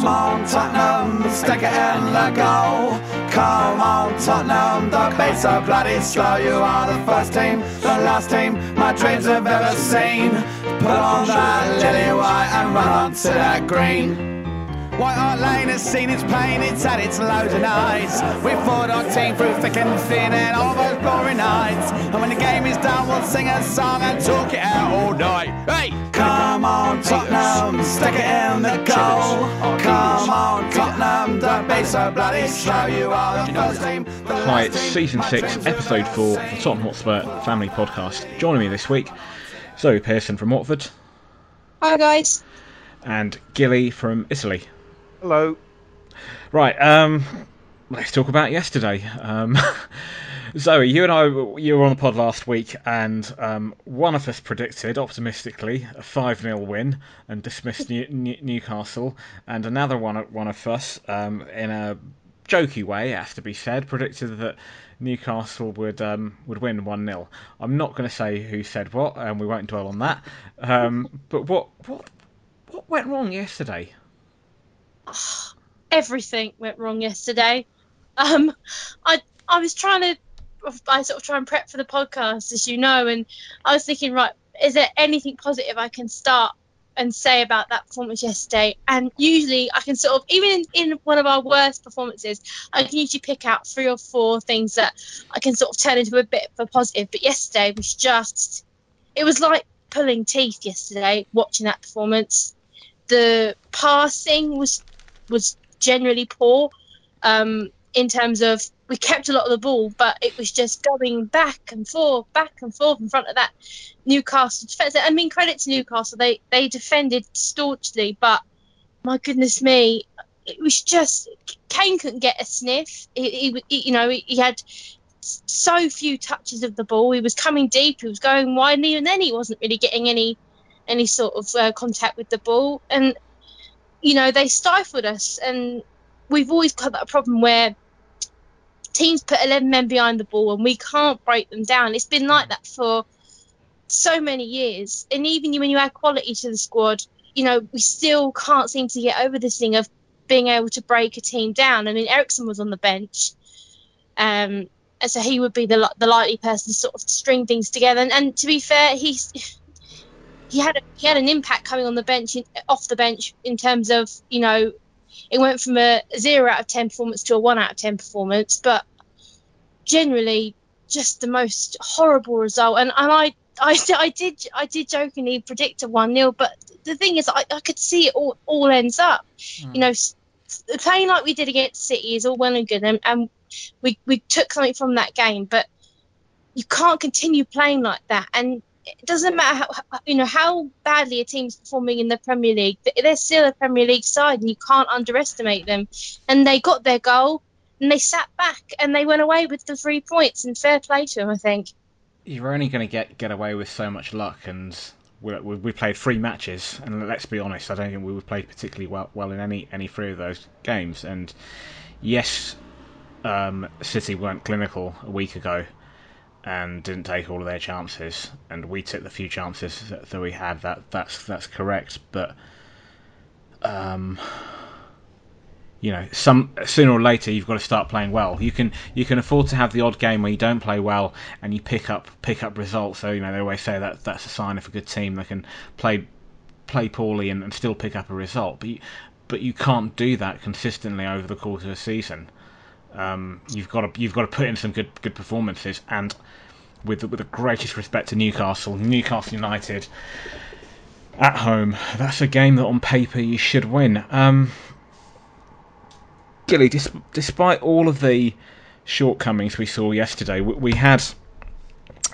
Come on, Tottenham, stick it in the goal. Come on, Tottenham, the beats are bloody slow. You are the first team, the last team my dreams have ever seen. Put on that lily white and run on to that green. White Hart Lane has seen its pain, it's had its lows and highs. We fought our team through thick and thin and all those glory nights. And when the game is done, we'll sing a song and talk it out all night. Hey! Come on, Tottenham, stick it in the goal. Come on, Tottenham, don't be so bloody slow. You are the first team. the Hi, it's season six, episode four, of the Tottenham Hotspur Family Podcast. Joining me this week, Zoe Pearson from Watford Hi guys. and Gilly from Italy. Hello. Right, um, let's talk about yesterday. Um, Zoe, you and I, you were on the pod last week, and um, one of us predicted, optimistically, a 5 0 win and dismissed New- New- Newcastle, and another one, one of us, um, in a jokey way, it has to be said, predicted that Newcastle would um, would win 1 0. I'm not going to say who said what, and we won't dwell on that. Um, but what, what, what went wrong yesterday? Everything went wrong yesterday. Um, I I was trying to, I sort of try and prep for the podcast, as you know, and I was thinking, right, is there anything positive I can start and say about that performance yesterday? And usually I can sort of, even in, one of our worst performances, I can usually pick out three or four things that I can sort of turn into a bit of a positive. But yesterday was just, it was like pulling teeth yesterday watching that performance. The passing was was generally poor um, in terms of we kept a lot of the ball, but it was just going back and forth, back and forth in front of that Newcastle defence. I mean, credit to Newcastle, they they defended staunchly, but my goodness me, it was just Kane couldn't get a sniff. He, he, he- you know, he had so few touches of the ball. He was coming deep, he was going wide, and then he wasn't really getting any any sort of uh, contact with the ball. And you know, they stifled us, and we've always got that problem where teams put 11 men behind the ball and we can't break them down. It's been like that for so many years. And even when you add quality to the squad, you know, we still can't seem to get over this thing of being able to break a team down. I mean, Eriksen was on the bench. Um, and so he would be the, the likely person to sort of string things together. And, and to be fair, he's he had a, he had an impact coming on the bench in, off the bench in terms of you know it went from a zero out of ten performance to a one out of ten performance, but generally just the most horrible result. And and I I, I did I did jokingly predict a one 0 but the thing is I, I could see it all all ends up. Hmm. You know, playing like we did against City is all well and good, and, and we we took something from that game, but you can't continue playing like that. And it doesn't matter how you know how badly a team's performing in the Premier League. th- They're still a Premier League side, and you can't underestimate them. And they got their goal, and they sat back, and they went away with the three points. And fair play to them, I think. you're only going to get get away with so much luck, and we, we, we played three matches, and let's be honest, I don't think we were played particularly well, well in any any three of those games. And yes, um, City weren't clinical a week ago, and didn't take all of their chances, and we took the few chances that, that we had. That that's that's correct, but um, you know, some sooner or later you've got to start playing well. You can you can afford to have the odd game where you don't play well and you pick up pick up results. So you know they always say that that's a sign of a good team. They can play play poorly and, and still pick up a result, but you, but you can't do that consistently over the course of a season. Um, you've got to you've got to put in some good good performances and. With with the greatest respect to Newcastle, Newcastle United at home, that's a game that on paper you should win. Um, Gilly, dis- despite all of the shortcomings we saw yesterday, we, we had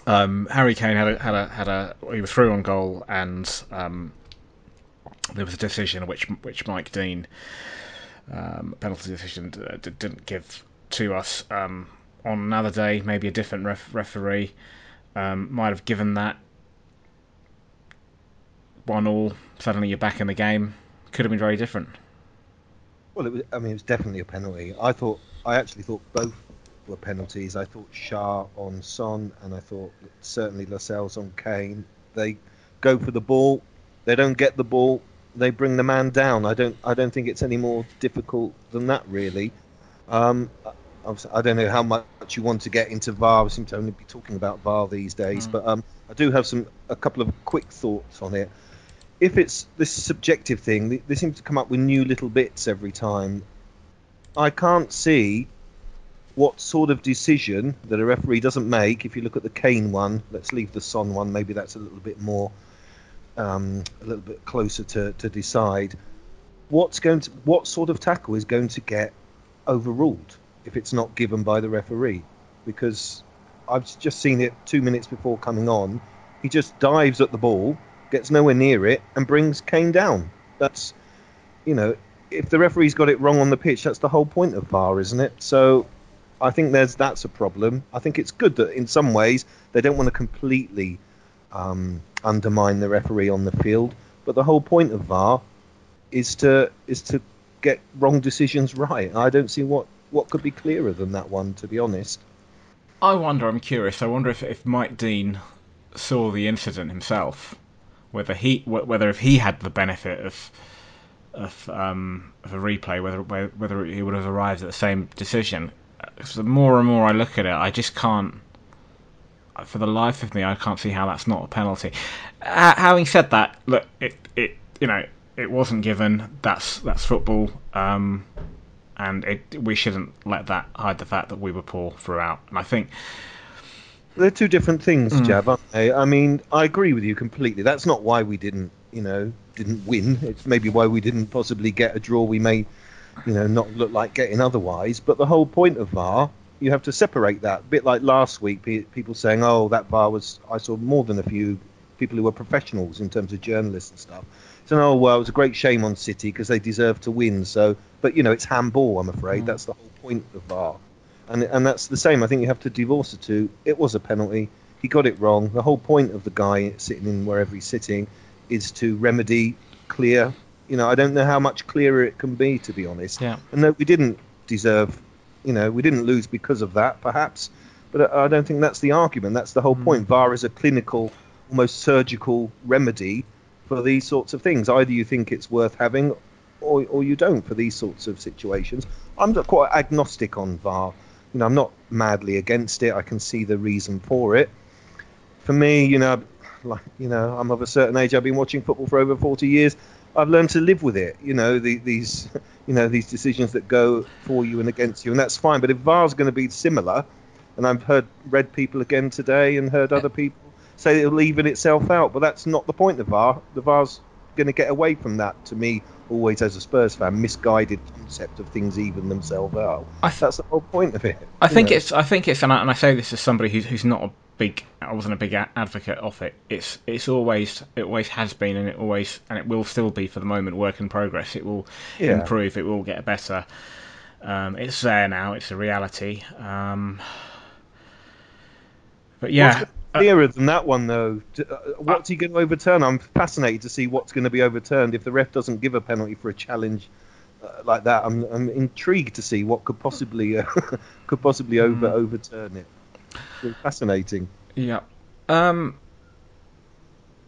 um, Harry Kane had a, had a had a he was through on goal, and um, there was a decision which which Mike Dean um, penalty decision didn't give to us. Um, on another day, maybe a different ref- referee um, might have given that one all. Suddenly you're back in the game. Could have been very different. Well, it was, I mean, it was definitely a penalty. I thought, I actually thought both were penalties. I thought Schär on Son, and I thought certainly Lascelles on Kane. They go for the ball, they don't get the ball, they bring the man down. I don't I don't think it's any more difficult than that really. Um, I don't know how much you want to get into VAR. We seem to only be talking about VAR these days, mm. but um, I do have some a couple of quick thoughts on it. If it's this subjective thing, they, seem to come up with new little bits every time. I can't see what sort of decision that a referee doesn't make. If you look at the Kane one, let's leave the Son one. Maybe that's a little bit more, um, a little bit closer to, to decide. What's going to, what sort of tackle is going to get overruled if it's not given by the referee? Because I've just seen it two minutes before coming on. He just dives at the ball, gets nowhere near it, and brings Kane down. That's, you know, if the referee's got it wrong on the pitch, that's the whole point of VAR, isn't it? So I think there's that's a problem. I think it's good that in some ways they don't want to completely um, undermine the referee on the field, but the whole point of VAR is to is to get wrong decisions right. I don't see what what could be clearer than that one, to be honest. I wonder. I'm curious. I wonder if if Mike Dean saw the incident himself, whether he whether if he had the benefit of of, um, of a replay, whether whether he would have arrived at the same decision the more and more I look at it, I just can't. For the life of me, I can't see how that's not a penalty. Uh, having said that, look, it it you know it wasn't given. That's that's football, um, and it, we shouldn't let that hide the fact that we were poor throughout. And I think they're two different things, mm. Jav, aren't they? I mean, I agree with you completely. That's not why we didn't, you know, didn't win. It's maybe why we didn't possibly get a draw. We may you know, not look like getting otherwise. But the whole point of VAR, you have to separate that. A bit like last week, people saying, "Oh, that VAR was." I saw more than a few people who were professionals in terms of journalists and stuff. So, oh well, it was a great shame on City because they deserved to win. So, but you know, it's handball. I'm afraid mm. that's the whole point of VAR, and and that's the same. I think you have to divorce the two. It was a penalty. He got it wrong. The whole point of the guy sitting in wherever he's sitting is to remedy, clear you know, I don't know how much clearer it can be, to be honest. Yeah. And that we didn't deserve, you know, we didn't lose because of that, perhaps. But I don't think that's the argument. That's the whole mm. point. VAR is a clinical, almost surgical remedy for these sorts of things. Either you think it's worth having, or, or you don't for these sorts of situations. I'm quite agnostic on VAR. You know, I'm not madly against it. I can see the reason for it. For me, you know, like you know, I'm of a certain age. I've been watching football for over 40 years. I've learned to live with it. You know, the, these, you know, these decisions that go for you and against you, and that's fine. But if VAR's going to be similar, and I've heard read people again today and heard other people say it'll even itself out, but that's not the point of VAR. The VAR's going to get away from that. To me, always as a Spurs fan, misguided concept of things even themselves out. Th- that's the whole point of it. I think know? it's. I think it's, and I, and I say this as somebody who's, who's not a big. I wasn't a big advocate of it. It's it's always it always has been and it always and it will still be for the moment work in progress. It will yeah. improve. It will get better. Um, it's there now. It's a reality. Um, but yeah. Clearer uh, than that one, though. Uh, what's he going to overturn? I'm fascinated to see what's going to be overturned if the ref doesn't give a penalty for a challenge uh, like that. I'm, I'm intrigued to see what could possibly uh, could possibly over mm. overturn it fascinating. Yeah. Um,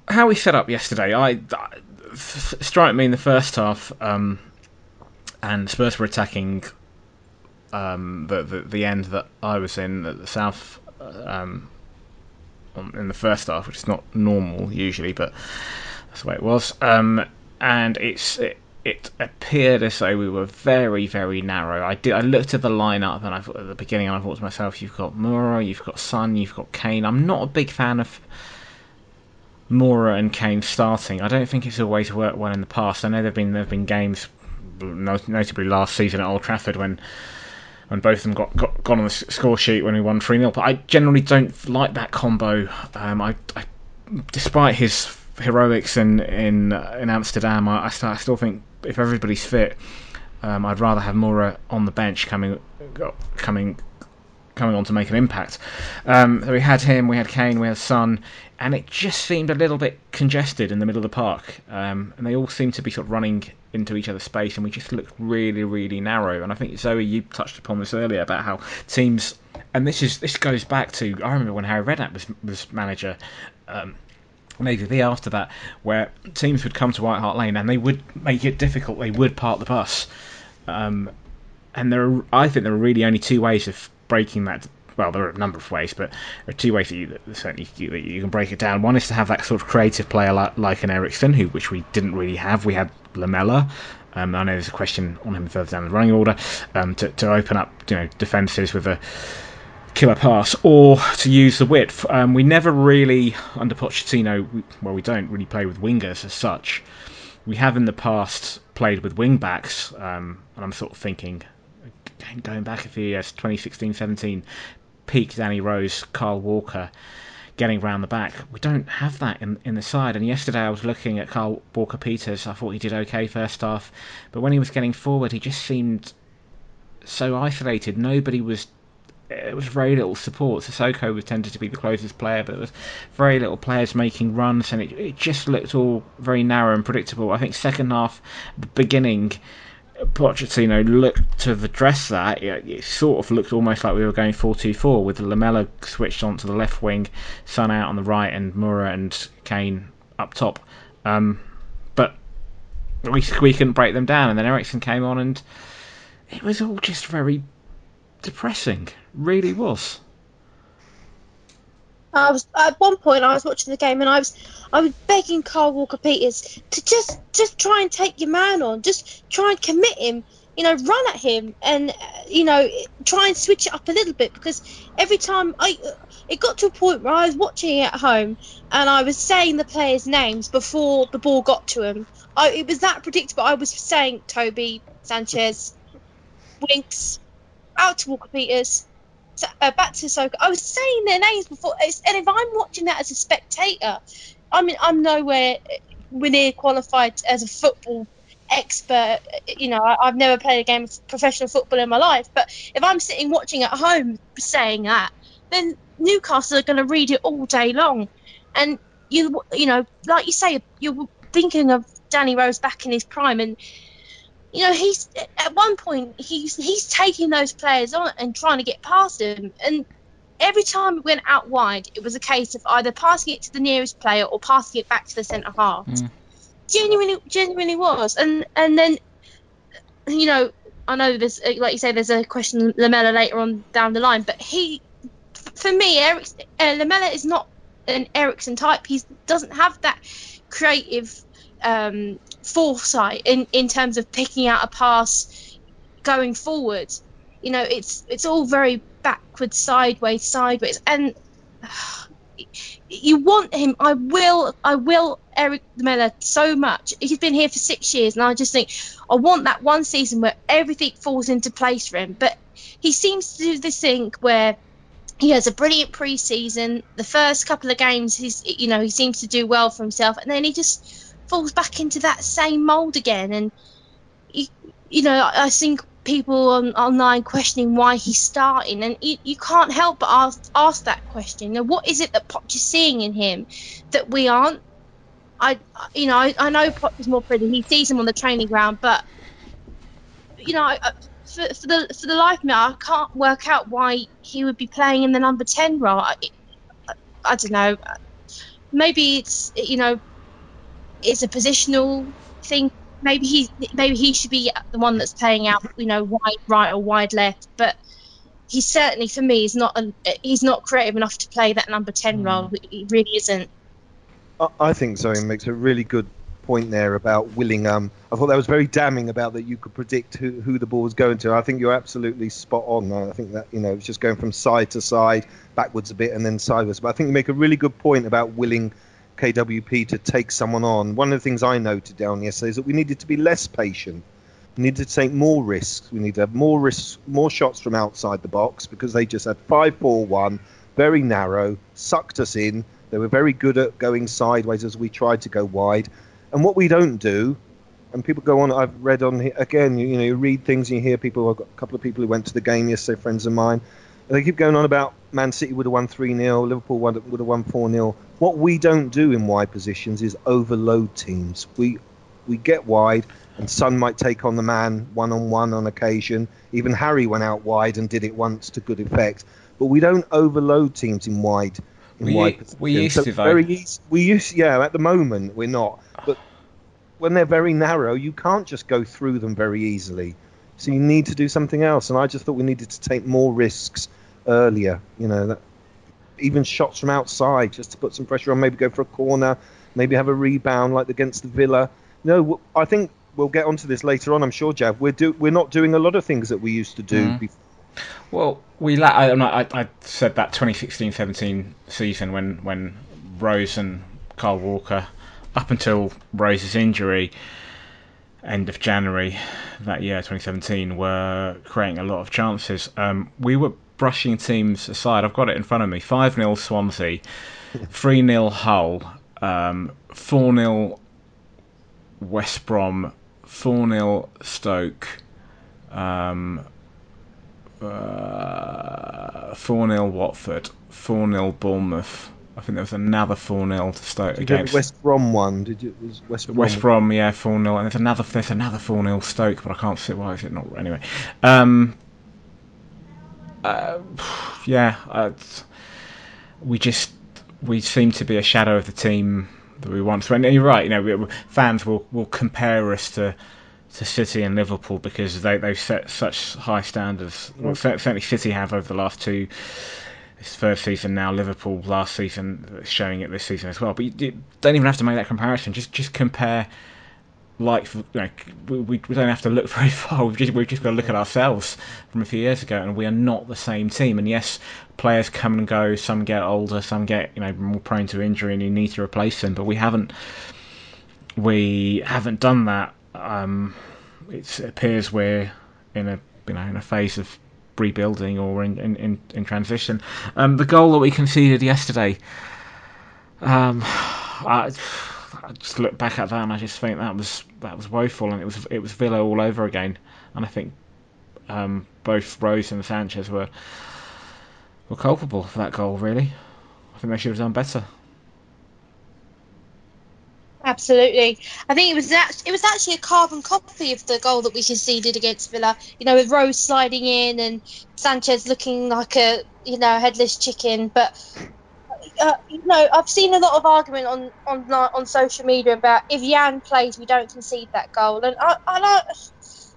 how we set up yesterday, I, strike me in the first half, um, and Spurs were attacking um, the, the, the end that I was in at the south um, in the first half, which is not normal usually, but that's the way it was. Um, and it's it, it appeared as though we were very, very narrow. I did. I looked at the lineup and I thought at the beginning, and I thought to myself, "You've got Moura, you've got Son, you've got Kane." I'm not a big fan of Moura and Kane starting. I don't think it's always worked well in the past. I know there've been there've been games, notably last season at Old Trafford when when both of them got, got gone on the score sheet when we won 3 0. But I generally don't like that combo. Um, I, I, despite his heroics in in in Amsterdam, I, I, still, think if everybody's fit, um, I'd rather have Moura on the bench coming coming coming on to make an impact. Um, so we had him, we had Kane, we had Son, and it just seemed a little bit congested in the middle of the park. Um, and they all seemed to be sort of running into each other's space, and we just looked really, really narrow. And I think Zoe, you touched upon this earlier about how teams, and this is this goes back to I remember when Harry Redknapp was was manager. Um, maybe the after that, where teams would come to White Hart Lane and they would make it difficult. They would park the bus, um, and there are, I think there are really only two ways of breaking that. Well, there are a number of ways, but there are two ways that you that certainly you, that you can break it down. One is to have that sort of creative player like, like an Eriksen, who which we didn't really have. We had Lamela. Um, I know there's a question on him further down the running order um, to, to open up, you know, defences with a killer pass or to use the width. Um, we never really, under Pochettino, we, well, we don't really play with wingers as such. We have in the past played with wing backs, um, and I'm sort of thinking, going back a few years, 2016 17, peak Danny Rose, Kyle Walker getting round the back. We don't have that in, in the side. And yesterday I was looking at Kyle Walker Peters. I thought he did okay first half, but when he was getting forward, he just seemed so isolated. Nobody was it was very little support. Sissoko was tended to be the closest player, but there was very little players making runs, and it, it just looked all very narrow and predictable. I think second half, the beginning, Pochettino looked to address that. It, it, sort of looked almost like we were going 4-2-4 with Lamela switched onto the left wing, Son out on the right, and Moura and Kane up top. Um, but we, we couldn't break them down, and then Eriksen came on, and it was all just very depressing. Really was. I was at one point I was watching the game and I was I was begging Kyle Walker Peters to just just try and take your man on, just try and commit him, you know, run at him and uh, you know try and switch it up a little bit because every time I it got to a point where I was watching at home and I was saying the players' names before the ball got to him. I, it was that predictable. I was saying Toby Sanchez, Winks, out to Walker Peters, uh, back to Soka. I was saying their names before, and if I'm watching that as a spectator, I mean, I'm nowhere near qualified as a football expert. You know, I, have never played a game of professional football in my life, but if I'm sitting watching at home saying that, then Newcastle are going to read it all day long, and you, you know, like you say, you're thinking of Danny Rose back in his prime, and you know, he's at one point he's he's taking those players on and trying to get past them. And every time we went out wide, it was a case of either passing it to the nearest player or passing it back to the centre half. Mm. Genuinely, genuinely was. And and then, you know, I know there's like you say, there's a question Lamela later on down the line, but he, for me, Eric uh, Lamela is not an Eriksen type. He doesn't have that creative um, foresight in, in terms of picking out a pass going forward. You know, it's it's all very backwards, sideways, sideways, and you want him. I will, I will, Erik Lamela so much. He's been here for six years, and I just think I want that one season where everything falls into place for him. But he seems to do this thing where he has a brilliant pre-season. The first couple of games, he's you know he seems to do well for himself, and then he just falls back into that same mold again. And you, you know, I, think people on, online questioning why he's starting, and you, you can't help but ask ask that question. Now, what is it that Poch is seeing in him that we aren't? I, you know, I, I know Poch is more pretty. He sees him on the training ground, but you know, for, for the for the life of me, I can't work out why he would be playing in the number ten role. I, I, I don't know. Maybe it's you know it's a positional thing. Maybe he maybe he should be the one that's playing out, you know, wide right or wide left. But he certainly, for me, is not a, he's not creative enough to play that number ten mm. role. He really isn't. I think Zoe makes a really good point there about Willingham. I thought that was very damning about that you could predict who, who the ball was going to. I think you're absolutely spot on. I think that you know it's just going from side to side, backwards a bit, and then sideways. But I think you make a really good point about Willing KWP to take someone on. One of the things I noted down yesterday is that we needed to be less patient. We needed to take more risks. We needed to have more risks, more shots from outside the box because they just had 5 4 1, very narrow, sucked us in. They were very good at going sideways as we tried to go wide. And what we don't do, and people go on. I've read on here again. You, you know, you read things and you hear people. I've got a couple of people who went to the game yesterday, friends of mine. They keep going on about Man City would have won 3 0, Liverpool would have won 4 0. What we don't do in wide positions is overload teams. We we get wide, and Son might take on the man one on one on occasion. Even Harry went out wide and did it once to good effect. But we don't overload teams in wide in We- wide we used So to, though. Very easy. We used, yeah. At the moment, we're not. But when they're very narrow, you can't just go through them very easily. So you need to do something else. And I just thought we needed to take more risks earlier. You know, that, even shots from outside, just to put some pressure on. Maybe go for a corner. Maybe have a rebound like against the Villa. No, I think we'll get onto this later on. I'm sure, Jav. We're do we're not doing a lot of things that we used to do. Mm. before. Well, we la- I, I, I said that 2016-17 season when when Rose and Kyle Walker, up until Rose's injury, end of January that year, 2017, were creating a lot of chances. Um, we were brushing teams aside. I've got it in front of me. Five 0 Swansea, three 0 Hull, um, four 0 West Brom, four 0 Stoke. Um, uh, 4 0 Watford, 4 0 Bournemouth. I think there was another 4 0 to Stoke Did against West Brom one? Did you? Was West Brom? West Brom, yeah, 4 0. And there's another there's another 4 0 Stoke, but I can't see why is it not. Anyway. Um, uh, yeah, uh, we just we seem to be a shadow of the team that we once were. And you're right, you know, we, fans will, will compare us to to City and Liverpool because they they've set such high standards. Well, certainly City have over the last two. This first season now, Liverpool last season, showing it this season as well. But you, you don't even have to make that comparison. Just just compare. Like, you know, we, we don't have to look very far. We've just we've just got to look at ourselves from a few years ago, and we are not the same team. And yes, players come and go. Some get older. Some get you know more prone to injury, and you need to replace them. But we haven't we haven't done that. Um, it appears we're in a you know in a phase of rebuilding or in in, in, in transition. Um, the goal that we conceded yesterday, um, I, I just look back at that and I just think that was that was woeful, and it was it was Villa all over again. And I think um, both Rose and Sanchez were were culpable for that goal. Really, I think they should have done better. Absolutely. I think it was it was actually a carbon copy of the goal that we conceded against Villa. You know, with Rose sliding in and Sanchez looking like a you know headless chicken. But uh, I've seen a lot of argument on on on social media about if Jan plays, we don't concede that goal, and I I.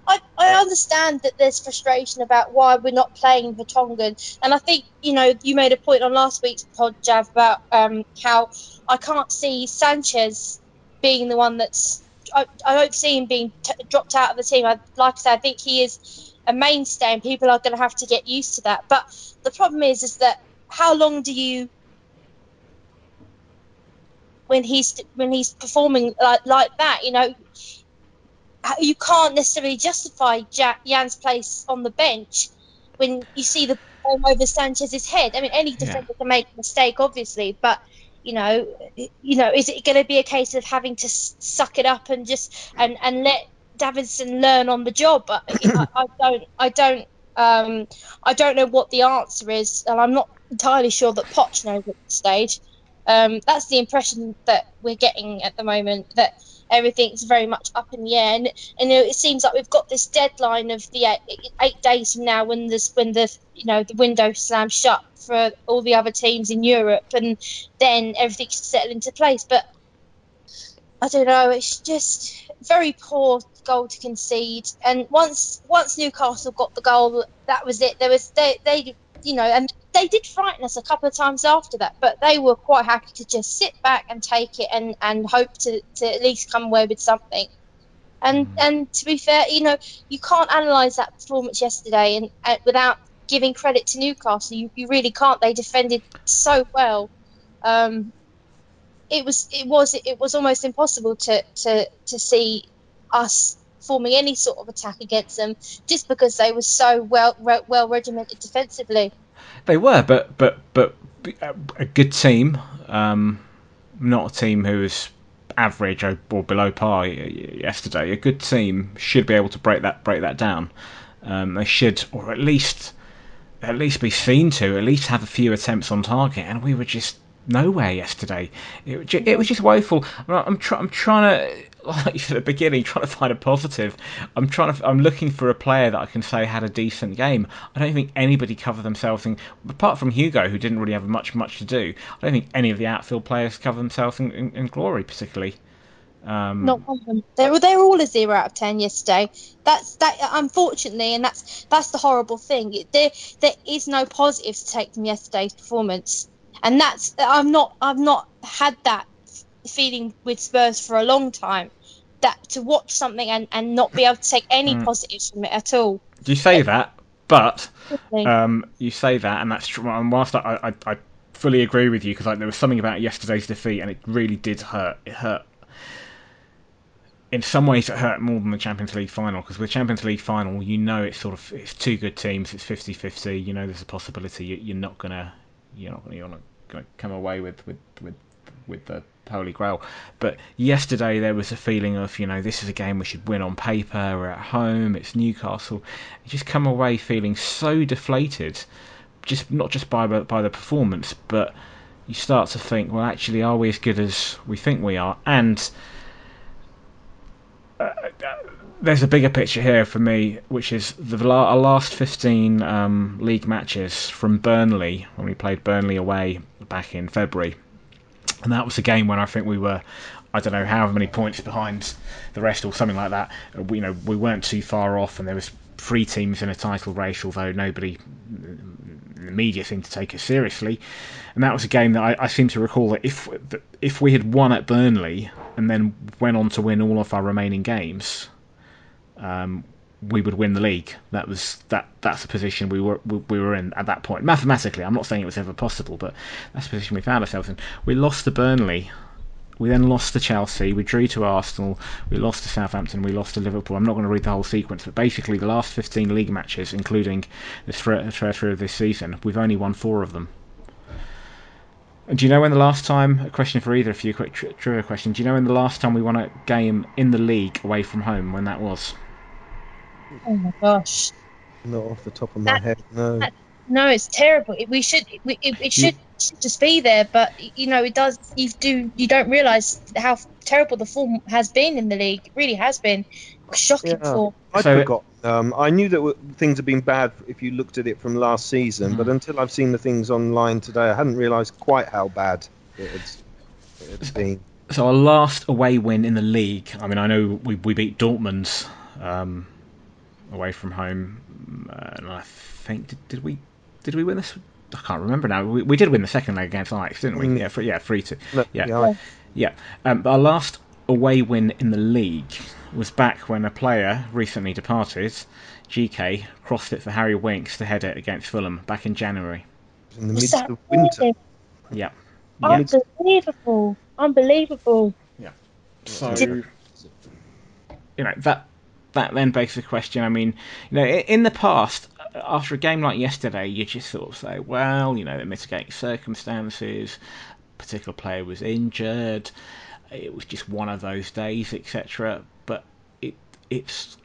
I, I understand that there's frustration about why we're not playing Vertonghen, and I think you know you made a point on last week's pod, Jav, about um, how I can't see Sanchez being the one that's. I, I don't see him being t- dropped out of the team. I, like I said, I think he is a mainstay, and people are going to have to get used to that. But the problem is, is that how long do you, when he's when he's performing like like that, you know, you can't necessarily justify Ja- Jan's place on the bench when you see the ball over Sanchez's head. I mean, any defender can make a mistake, obviously, but you know, you know, is it going to be a case of having to suck it up and just and and let Davinson learn on the job? I, I, I don't, I don't, um, I don't know what the answer is, and I'm not entirely sure that Poch knows at this stage. Um, that's the impression that we're getting at the moment that everything's very much up in the air, and, and it seems like we've got this deadline of the eight, eight days from now when this when the you know the window slams shut for all the other teams in Europe, and then everything should settle into place. But I don't know. It's just very poor goal to concede. And once once Newcastle got the goal, that was it. There was they they you know and they did frighten us a couple of times after that, but they were quite happy to just sit back and take it and and hope to to at least come away with something. And and to be fair, you know you can't analyse that performance yesterday and, and without giving credit to Newcastle. You, you really can't. They defended so well. Um, it was it was it was almost impossible to to to see us forming any sort of attack against them just because they were so well well regimented defensively. They were, but but but a good team, um, not a team who was average or, or below par yesterday. A good team should be able to break that break that down. Um, they should, or at least at least be seen to, at least have a few attempts on target. And we were just nowhere yesterday. It, it was just woeful. I'm, try, I'm trying to. like at the beginning, trying to find a positive. I'm trying to. I'm looking for a player that I can say had a decent game. I don't think anybody covered themselves in, apart from Hugo, who didn't really have much much to do. I don't think any of the outfield players covered themselves in, in, in glory particularly. Um, Not one of them. They were they were all a zero out of ten yesterday. That's that unfortunately, and that's that's the horrible thing. There there is no positives to take from yesterday's performance, and that's I'm not I've not had that feeling with Spurs for a long time. That to watch something and, and not be able to take any Mm. positives from it at all. you say that, but Um, you say that, and that's true. And whilst I, I, I fully agree with you, because like, there was something about yesterday's defeat, and it really did hurt. It hurt. In some ways, it hurt more than the Champions League final, because with Champions League final, you know it's sort of it's two good teams, it's 50-50, You know there's a possibility you, you're not gonna you're not gonna you're not gonna come away with with with with the Holy Grail. But yesterday there was a feeling of, you know, this is a game we should win on paper, we're at home, it's Newcastle. You just come away feeling so deflated, just not just by by the performance, but you start to think, well, actually, are we as good as we think we are? And uh, uh, there's a bigger picture here for me, which is the our last 15 um, league matches from Burnley when we played Burnley away back in February, and that was a game when I think we were, I don't know however many points behind the rest or something like that. Uh, We, you know, we weren't too far off, and there was three teams in a title race, although nobody the media seemed to take us seriously. And that was a game that I, I seem to recall that if that if we had won at Burnley and then went on to win all of our remaining games, um, we would win the league. That was that. That's the position we were we, we were in at that point. Mathematically, I'm not saying it was ever possible, but that's the position we found ourselves in. We lost to Burnley. We then lost to Chelsea. We drew to Arsenal. We lost to Southampton. We lost to Liverpool. I'm not going to read the whole sequence, but basically the last 15 league matches, including the three of this season, we've only won four of them. And do you know when the last time? A question for either of you, quick trivia question. Do you know when the last time we won a game in the league away from home? When that was? Oh my gosh. Not off the top of my That- head, no. that- No, it's terrible. It, we should we, it, it should, should just be there, but you know it does. You do you don't realise how terrible the form has been in the league. It really has been shocking Yeah. form. I'd So- forgotten. Um, I knew that things had been bad if you looked at it from last season, Mhm. but until I've seen the things online today, I hadn't realised quite how bad it had, it had been. So our last away win in the league. I mean, I know we, we beat Dortmund um, away from home, uh, and I think did, did we did we win this? I can't remember now. We, we did win the second leg against Ajax, didn't we? Mm. Yeah, for, yeah, three two. No, Yeah. I- Yeah, um, but our last away win in the league was back when a player recently departed, GK, crossed it for Harry Winks to head it against Fulham back in January. in the Was midst of winter. really? Yeah. Unbelievable, unbelievable. Yeah. So, you know that that then begs the question. I mean, you know, in the past, after a game like yesterday, you just sort of say, well, you know, the mitigating circumstances, particular player was injured, it was just one of those days, etc. But it it's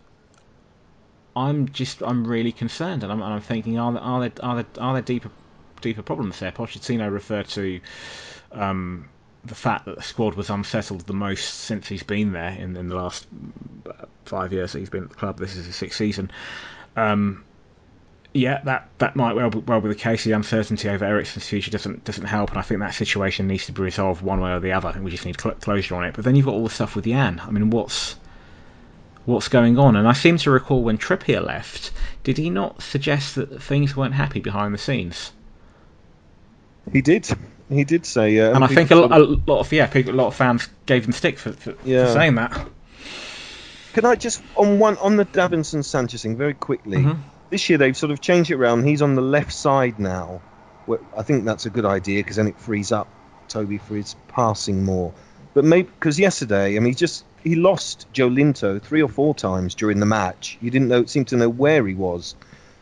I'm just I'm really concerned, and I'm, and I'm thinking, are there are there are there, are there deeper deeper problems there? Pochettino referred to um, the fact that the squad was unsettled the most since he's been there in, in the last uh, five years that he's been at the club. This is his sixth season. Um, yeah, that, that might well be, well be the case. The uncertainty over Eriksen's future doesn't doesn't help, and I think that situation needs to be resolved one way or the other. I think we just need cl- closure on it. But then you've got all the stuff with Jan. I mean, what's what's going on? And I seem to recall when Trippier left, did he not suggest that things weren't happy behind the scenes? He did. He did say. Uh, And I think a, a lot of yeah, people, a lot of fans gave him stick for, for, Yeah. for saying that. Can I just on one on the Davinson Sanchez thing very quickly? Mhm. This year they've sort of changed it around. He's on the left side now. I think that's a good idea because then it frees up Toby for his passing more. But maybe because yesterday, I mean, he just he lost Joelinton three or four times during the match. You didn't know, seem to know where he was.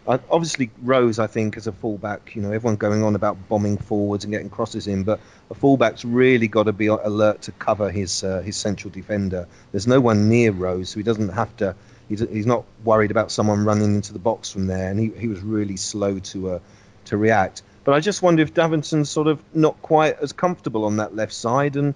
Uh, obviously, Rose, I think, as a fullback, you know, everyone going on about bombing forwards and getting crosses in, but a fullback's really got to be alert to cover his uh, his central defender. There's no one near Rose, so he doesn't have to. He's, he's not worried about someone running into the box from there, and he, he was really slow to uh, to react. But I just wonder if Davinson's sort of not quite as comfortable on that left side, and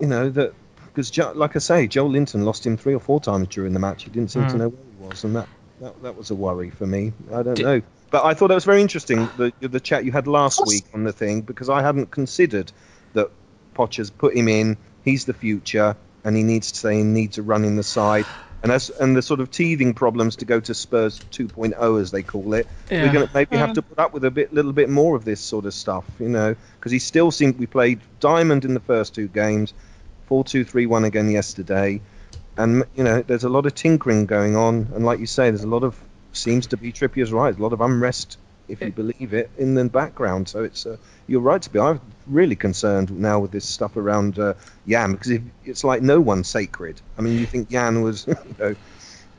you know that because like I say, Joelinton lost him three or four times during the match. He didn't seem to Mm. know where he was, and that, that that was a worry for me. I don't Did- know, but I thought that was very interesting the the chat you had last week on the thing because I hadn't considered that Potter's put him in. He's the future, and he needs to say he needs a run in the side. And as and the sort of teething problems to go to Spurs 2.0 as they call it, Yeah. we're going to maybe have to put up with a bit, little bit more of this sort of stuff, you know, because he still seemed we played Diamond in the first two games, four two three one again yesterday, and you know there's a lot of tinkering going on, and like you say, there's a lot of seems to be Trippier's right, a lot of unrest, if you believe it, in the background. So it's uh, you're right to be. I'm really concerned now with this stuff around uh, Jan because if, it's like no one's sacred. I mean, you think Jan was, you know.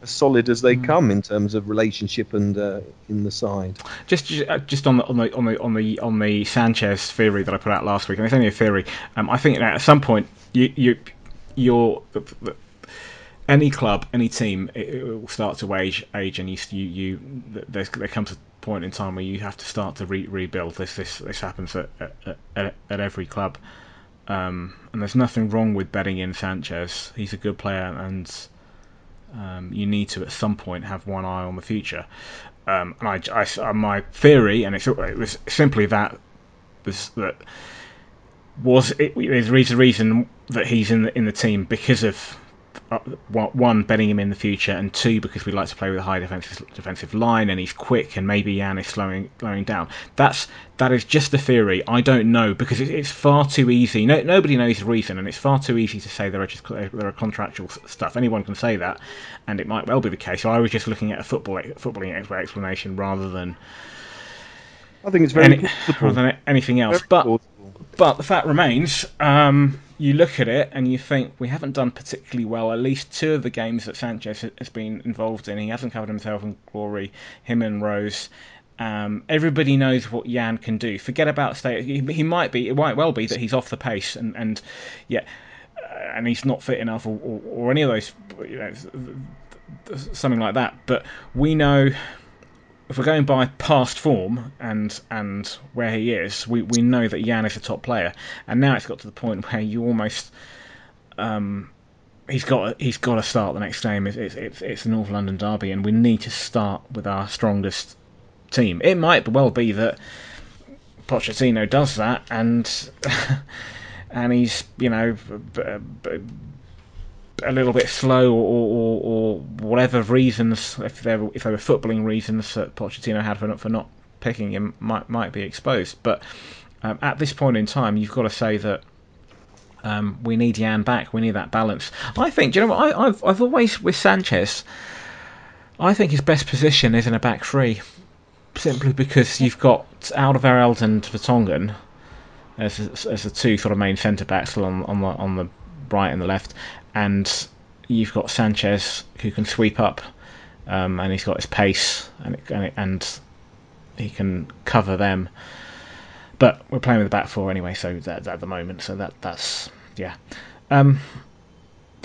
As solid as they Mm. come in terms of relationship and uh, in the side. Just, uh, just on the on the on the on the on the Sanchez theory that I put out last week, and it's only a theory. Um, I think that at some point, you you you're any club, any team, it, it will start to age, age, and you you, you there's, there comes a point in time where you have to start to re- rebuild. This this this happens at at, at, at every club, um, and there's nothing wrong with betting in Sanchez. He's a good player, and um, you need to at some point have one eye on the future. Um, and I, I- uh, my theory, and it was simply that was that was it is the reason that he's in the in the team because of uh, one betting him in the future, and two because we like to play with a high defensive defensive line, and he's quick, and maybe Jan is slowing slowing down. That's that is just a theory. I don't know because it, it's far too easy. No, nobody knows the reason, and it's far too easy to say there are just there are contractual stuff. Anyone can say that, and it might well be the case. So I was just looking at a football footballing explanation rather than I think it's very any, rather than anything else. Very But plausible. but the fact remains, um, you look at it and you think we haven't done particularly well. At least two of the games that Sanchez has been involved in, he hasn't covered himself in glory. Him and Rose. Um, everybody knows what Jan can do. Forget about state. He, he might be. It might well be that he's off the pace and and yeah, uh, and he's not fit enough or, or, or any of those. You know, something like that. But we know if we're going by past form and and where he is, we, we know that Jan is a top player, and now it's got to the point where you almost um, he's got he's got to start the next game. It's it's it's, it's the North London derby, and we need to start with our strongest team. It might well be that Pochettino does that, and and he's you know. A little bit slow, or, or, or whatever reasons, if there were, if there were footballing reasons that Pochettino had for not for not picking him, might might be exposed. But um, at this point in time, you've got to say that um, we need Jan back. We need that balance. I think. Do you know what? I, I've I've always with Sanchez. I think his best position is in a back three, simply because you've got Alderweireld and Vertonghen as as the two sort of main centre backs on on the on the right and the left, and you've got Sanchez who can sweep up, um, and he's got his pace and it, and, it, and he can cover them. But we're playing with the back four anyway, so that's at the moment. So that that's yeah. Um,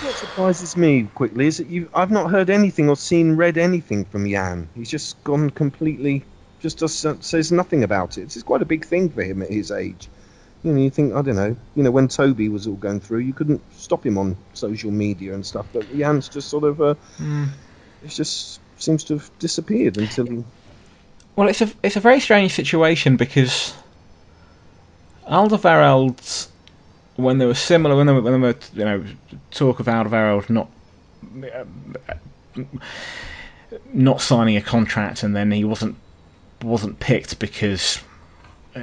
What surprises me quickly is that you I've not heard anything or seen read anything from Jan. He's just gone completely, just does, says nothing about it. It's quite a big thing for him at his age. You know, you think I don't know. You know, when Toby was all going through, you couldn't stop him on social media and stuff. But Jan's just sort of, uh, it just seems to have disappeared until he. Well, it's a it's a very strange situation because Alderweireld, when there was similar, when there were, when there were you know talk of Alderweireld not not signing a contract, and then he wasn't wasn't picked because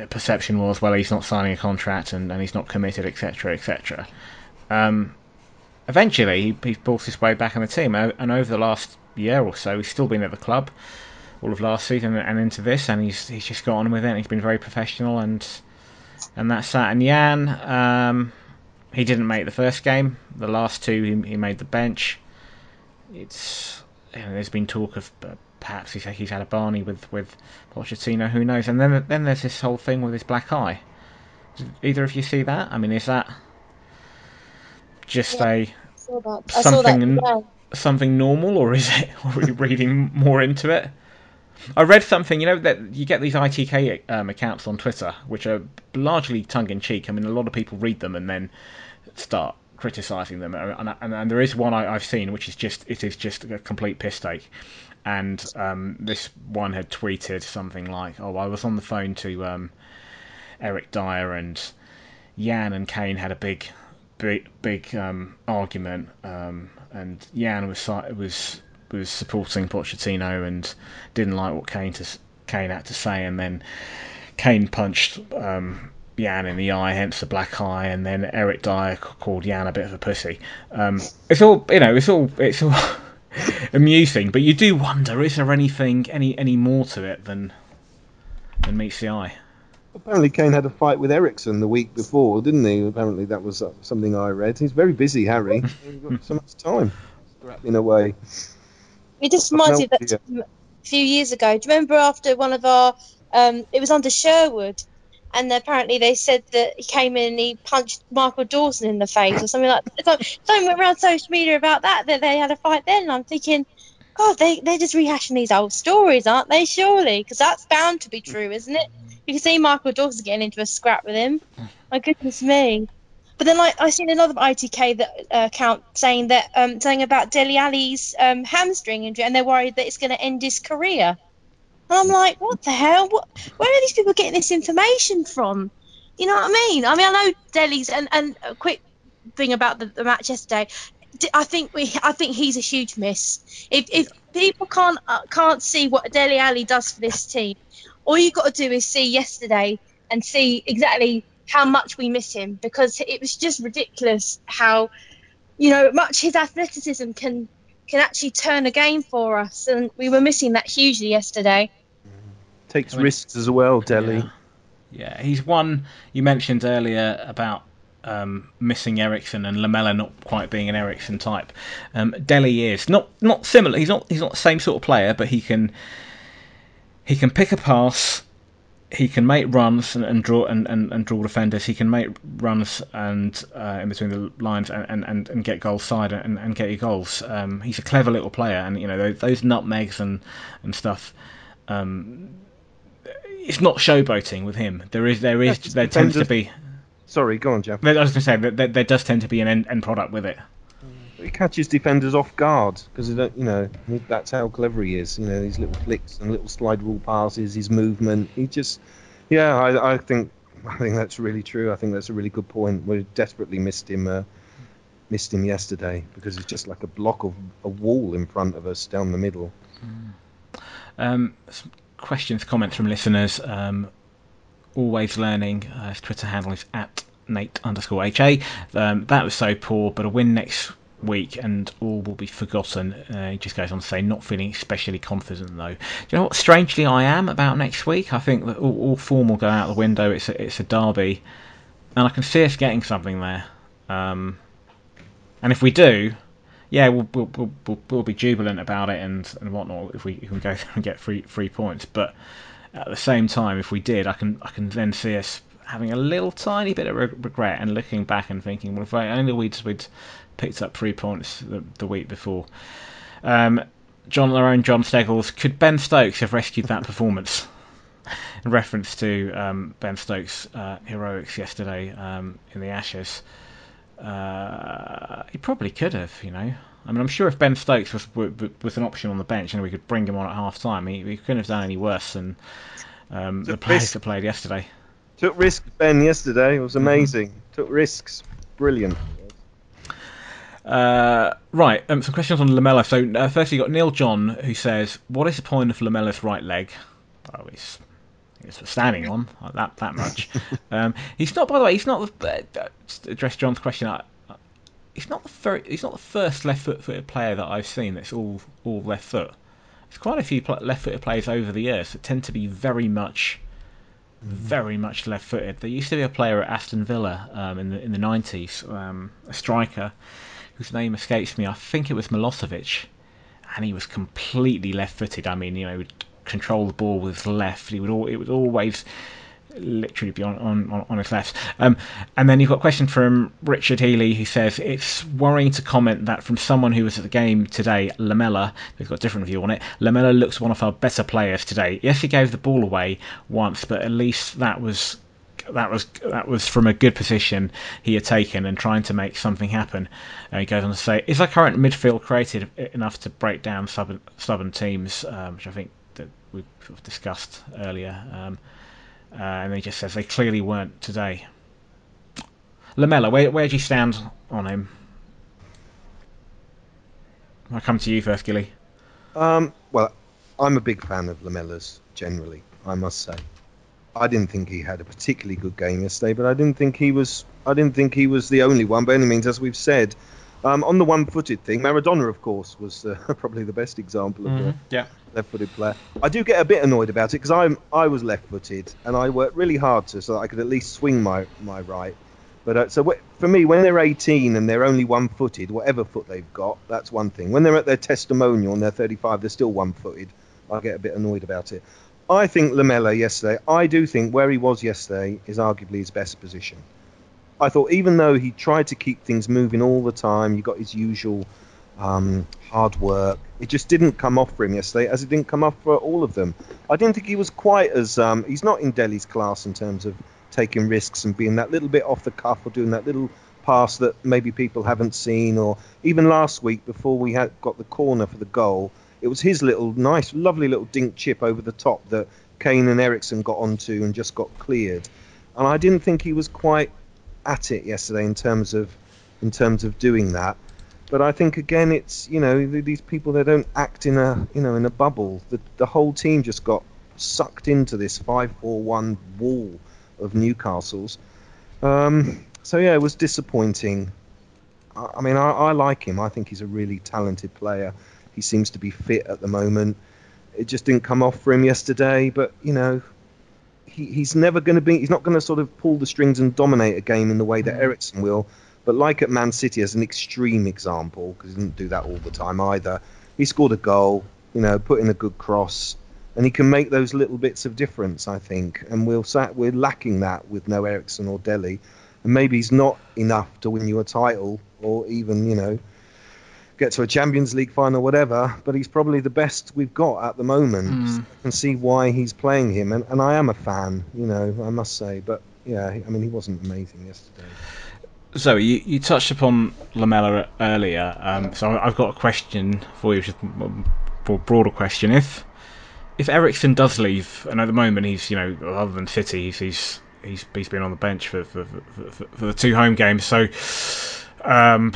perception was well he's not signing a contract and, and he's not committed, etc., etc. Um, eventually, he, he forced his way back on the team, and over the last year or so, he's still been at the club all of last season and into this, and he's he's just got on with it. He's been very professional, and and that's that. And Jan, um, he didn't make the first game. The last two, he, he made the bench. It's you know, there's been talk of uh, perhaps he's he's had a Barney with with Pochettino. Who knows? And then then there's this whole thing with his black eye. Did either of you see that? I mean, is that just Yeah. a I saw that. I saw that Something in- something normal, or is it? Or are you reading more into it? I read something. You know that you get these ITK um, accounts on Twitter, which are largely tongue in cheek. I mean, a lot of people read them and then start criticising them, and, and, and, there is one I, have seen which is just it is just a complete piss take. And um, this one had tweeted something like, "Oh, I was on the phone to um, Eric Dier and Jan and Kane had a big, big, big um, argument, um, and Jan was was was supporting Pochettino and didn't like what Kane to, Kane had to say, and then Kane punched um, Jan in the eye, hence the black eye, and then Eric Dier called Jan a bit of a pussy. Um, it's all you know. It's all it's all amusing, but you do wonder: is there anything any any more to it than than meets the eye? Apparently, Kane had a fight with Eriksen the week before, didn't he? Apparently, that was uh, something I read. He's very busy, Harry. He's got so much time scrapping away. It just reminds me that a few years ago. Do you remember after one of our? Um, it was under Sherwood and apparently they said that he came in and he punched Michael Dawson in the face or something like that. Something went around social media about that, that they had a fight then. And I'm thinking, God, they, they're just rehashing these old stories, aren't they? Surely, because that's bound to be true, isn't it? You can see Michael Dawson getting into a scrap with him. My goodness me. But then like, I seen another ITK that uh, account saying that um, saying about Dele Alli's um, hamstring injury, and they're worried that it's going to end his career. And I'm like, what the hell? What, where are these people getting this information from? You know what I mean? I mean, I know Dele's and and a quick thing about the, the match yesterday. I think we, I think he's a huge miss. If if people can't uh, can't see what Dele Alli does for this team, all you got to do is see yesterday and see exactly how much we miss him because it was just ridiculous how, you know, much his athleticism can can actually turn a game for us, and we were missing that hugely yesterday. Takes I mean, risks as well, Dele. Yeah. yeah. he's one. You mentioned earlier about um, missing Eriksen and Lamela not quite being an Eriksen type. Um, Dele is not not similar. He's not he's not the same sort of player, but he can he can pick a pass he can make runs and, and draw and, and, and, draw defenders. He can make runs and uh, in between the lines and, and, and get goal side and, and get your goals. Um, he's a clever little player, and you know those, those nutmegs and and stuff. Um, it's not showboating with him. There is there is there tends to be. Sorry, go on, Jeff. I was going to say that there, there, does tend to be an end, end product with it. He catches defenders off guard because you know that's how clever he is. You know these little flicks and little slide rule passes, his movement. He just, yeah, I, I think I think that's really true. I think that's a really good point. We desperately missed him, uh, missed him yesterday because it's just like a block of a wall in front of us down the middle. Um, questions, comments from listeners. Um, always learning. Uh, his Twitter handle is at Nate underscore HA. Um, that was so poor, but a win next week and all will be forgotten. Uh, he just goes on to say, not feeling especially confident though. Do you know what? Strangely, I am about next week. I think that all, all form will go out the window. It's a, it's a derby, and I can see us getting something there. Um, and if we do, yeah, we'll, we'll, we'll, we'll, be jubilant about it and, and whatnot if we, we go and get three three points. But at the same time, if we did, I can I can then see us having a little tiny bit of regret and looking back and thinking, well, if I only we'd, we'd picked up three points the, the week before. Um, Jon own Jon Steggles, could Ben Stokes have rescued that performance? In reference to um, Ben Stokes' uh, heroics yesterday um, in the Ashes, uh, he probably could have. You know, I mean, I'm sure if Ben Stokes was was an option on the bench and we could bring him on at half time, he, he couldn't have done any worse than um, the players risk. that played yesterday. Took risks, Ben, yesterday. It was mm-hmm. amazing. Mm-hmm. Took risks. Brilliant. Uh, right, um, some questions on Lamela. So, uh, firstly, you got Neil John who says, "What is the point of Lamela's right leg?" Oh, he's, he's standing on that that much. um, he's not, by the way, he's not. Uh, address John's question. Uh, he's not the first. He's not the first left-footed player that I've seen that's all all left foot. There's quite a few left-footed players over the years that tend to be very much very much left-footed. There used to be a player at Aston Villa um, in the in the 90s, um, a striker whose name escapes me. I think it was Milosevic, and he was completely left-footed. I mean, you know, he would control the ball with his left. He would all, it would always literally be on, on, on his left. Um, and then you've got a question from Richard Healy who says it's worrying to comment that from someone who was at the game today, Lamela, we've got a different view on it. Lamela looks one of our better players today. Yes, he gave the ball away once, but at least that was that was that was from a good position he had taken and trying to make something happen. Uh, he goes on to say, "Is our current midfield creative enough to break down stubborn, stubborn teams?" Um, which I think that we sort of discussed earlier. Um, uh, and he just says they clearly weren't today. Lamela, where where do you stand on him? I'll come to you first, Gilly. Um, well, I'm a big fan of Lamela's generally. I must say. I didn't think he had a particularly good game yesterday, but I didn't think he was. I didn't think he was the only one by any means, as we've said. Um, on the one-footed thing, Maradona, of course, was uh, probably the best example of mm-hmm. a yeah. left-footed player. I do get a bit annoyed about it because I'm I was left-footed and I worked really hard to so that I could at least swing my my right. But uh, so w- for me, when they're 18 and they're only one-footed, whatever foot they've got, that's one thing. When they're at their testimonial and they're 35, they're still one-footed. I get a bit annoyed about it. I think Lamela yesterday, I do think where he was yesterday is arguably his best position. I thought even though he tried to keep things moving all the time, you got his usual um, hard work. It just didn't come off for him yesterday, as it didn't come off for all of them. I didn't think he was quite as um, he's not in Dele's class in terms of taking risks and being that little bit off the cuff or doing that little pass that maybe people haven't seen. Or even last week before we had got the corner for the goal, it was his little nice, lovely little dink chip over the top that Kane and Eriksen got onto and just got cleared. And I didn't think he was quite at it yesterday in terms of in terms of doing that. But I think again, it's you know these people they don't act in a you know in a bubble. The the whole team just got sucked into this five-four-one wall of Newcastle's. Um, so yeah, it was disappointing. I, I mean, I, I like him. I think he's a really talented player. He seems to be fit at the moment. It just didn't come off for him yesterday, but you know, he, he's never going to be. He's not going to sort of pull the strings and dominate a game in the way that mm. Eriksen will. But like at Man City, as an extreme example, because he didn't do that all the time either. He scored a goal, you know, put in a good cross, and he can make those little bits of difference. I think, and we'll we're lacking that with no Eriksen or Dele, and maybe he's not enough to win you a title or even you know get to a Champions League final, whatever. But he's probably the best we've got at the moment. Mm. I can see why he's playing him, and, and I am a fan, you know, I must say. But yeah, I mean, he wasn't amazing yesterday. So you, you touched upon Lamela earlier, um, so I've got a question for you, just a broader question. If if Eriksen does leave, and at the moment he's you know other than City, he's he's he's, he's been on the bench for for, for, for the two home games, so um,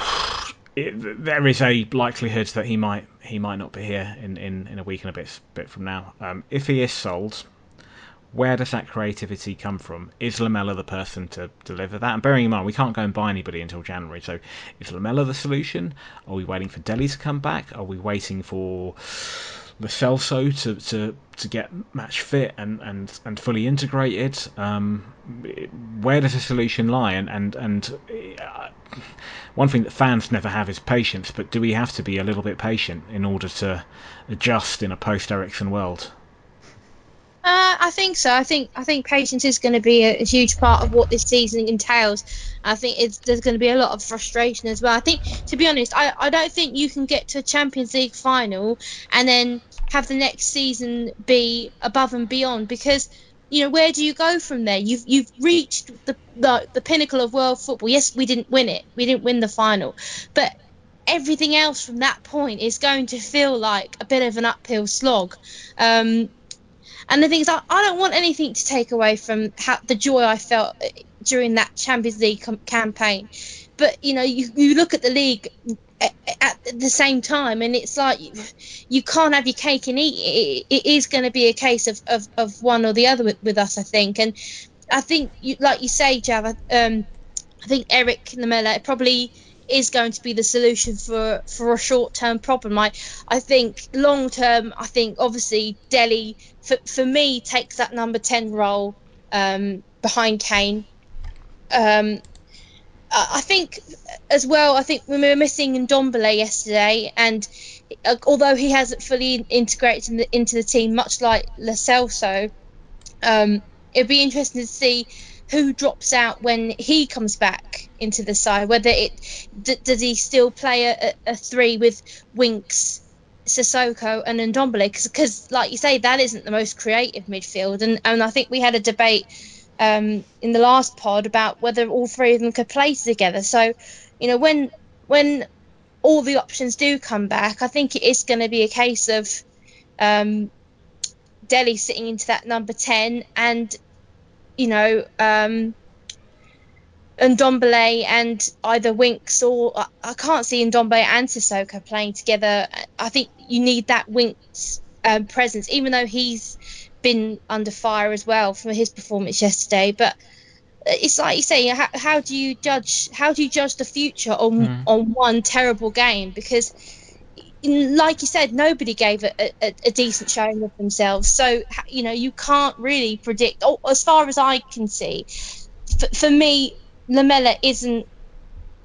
it, there is a likelihood that he might he might not be here in, in, in a week and a bit bit from now. Um, if he is sold, where does that creativity come from? Is Lamela the person to deliver that? And bearing in mind, we can't go and buy anybody until January. So, is Lamela the solution? Are we waiting for Dele to come back? Are we waiting for Lo Celso to, to, to get match fit and, and, and fully integrated. Um, where does the solution lie? And and and uh, one thing that fans never have is patience. But do we have to be a little bit patient in order to adjust in a post Eriksen world? Uh, I think so. I think I think patience is going to be a, a, huge part of what this season entails. I think there's going to be a lot of frustration as well. I think, to be honest, I, I don't think you can get to a Champions League final and then have the next season be above and beyond? Because you know where do you go from there? You've you've reached the, the the pinnacle of world football. Yes we didn't win it. We didn't win the final. But everything else from that point is going to feel like a bit of an uphill slog. Um, and the thing is I, I don't want anything to take away from how, the joy i felt during that champions league com- campaign. But you know you, you look at the league at the same time and it's like you can't have your cake and eat it, it is going to be a case of, of, of one or the other with, us i think. And i think you, like you say Jav, um, i think eric lamela probably is going to be the solution for for a short term problem. I i think long term i think obviously Dele for, for me takes that number 10 role um, behind kane. Um, I think as well. I think we were missing Ndombele yesterday, and uh, although he hasn't fully integrated in the, into the team, much like Lo Celso, um, it'd be interesting to see who drops out when he comes back into the side. Whether it d- does he still play a, a three with Winks, Sissoko, and Ndombele? Because, like you say, that isn't the most creative midfield, and and I think we had a debate um, in the last pod about whether all three of them could play together. So, you know, when when all the options do come back, I think it is going to be a case of um, Dele sitting into that number ten, and you know, um, and Ndombele and either Winks or I, I can't see Ndombele and Sissoko playing together. I think you need that Winks um, presence, even though he's been under fire as well from his performance yesterday. But it's like you say, how, how do you judge? How do you judge the future on mm. on one terrible game? Because, like you said, nobody gave a, a, a, decent showing of themselves. So you know you can't really predict. Oh, as far as I can see, for, for me, Lamela isn't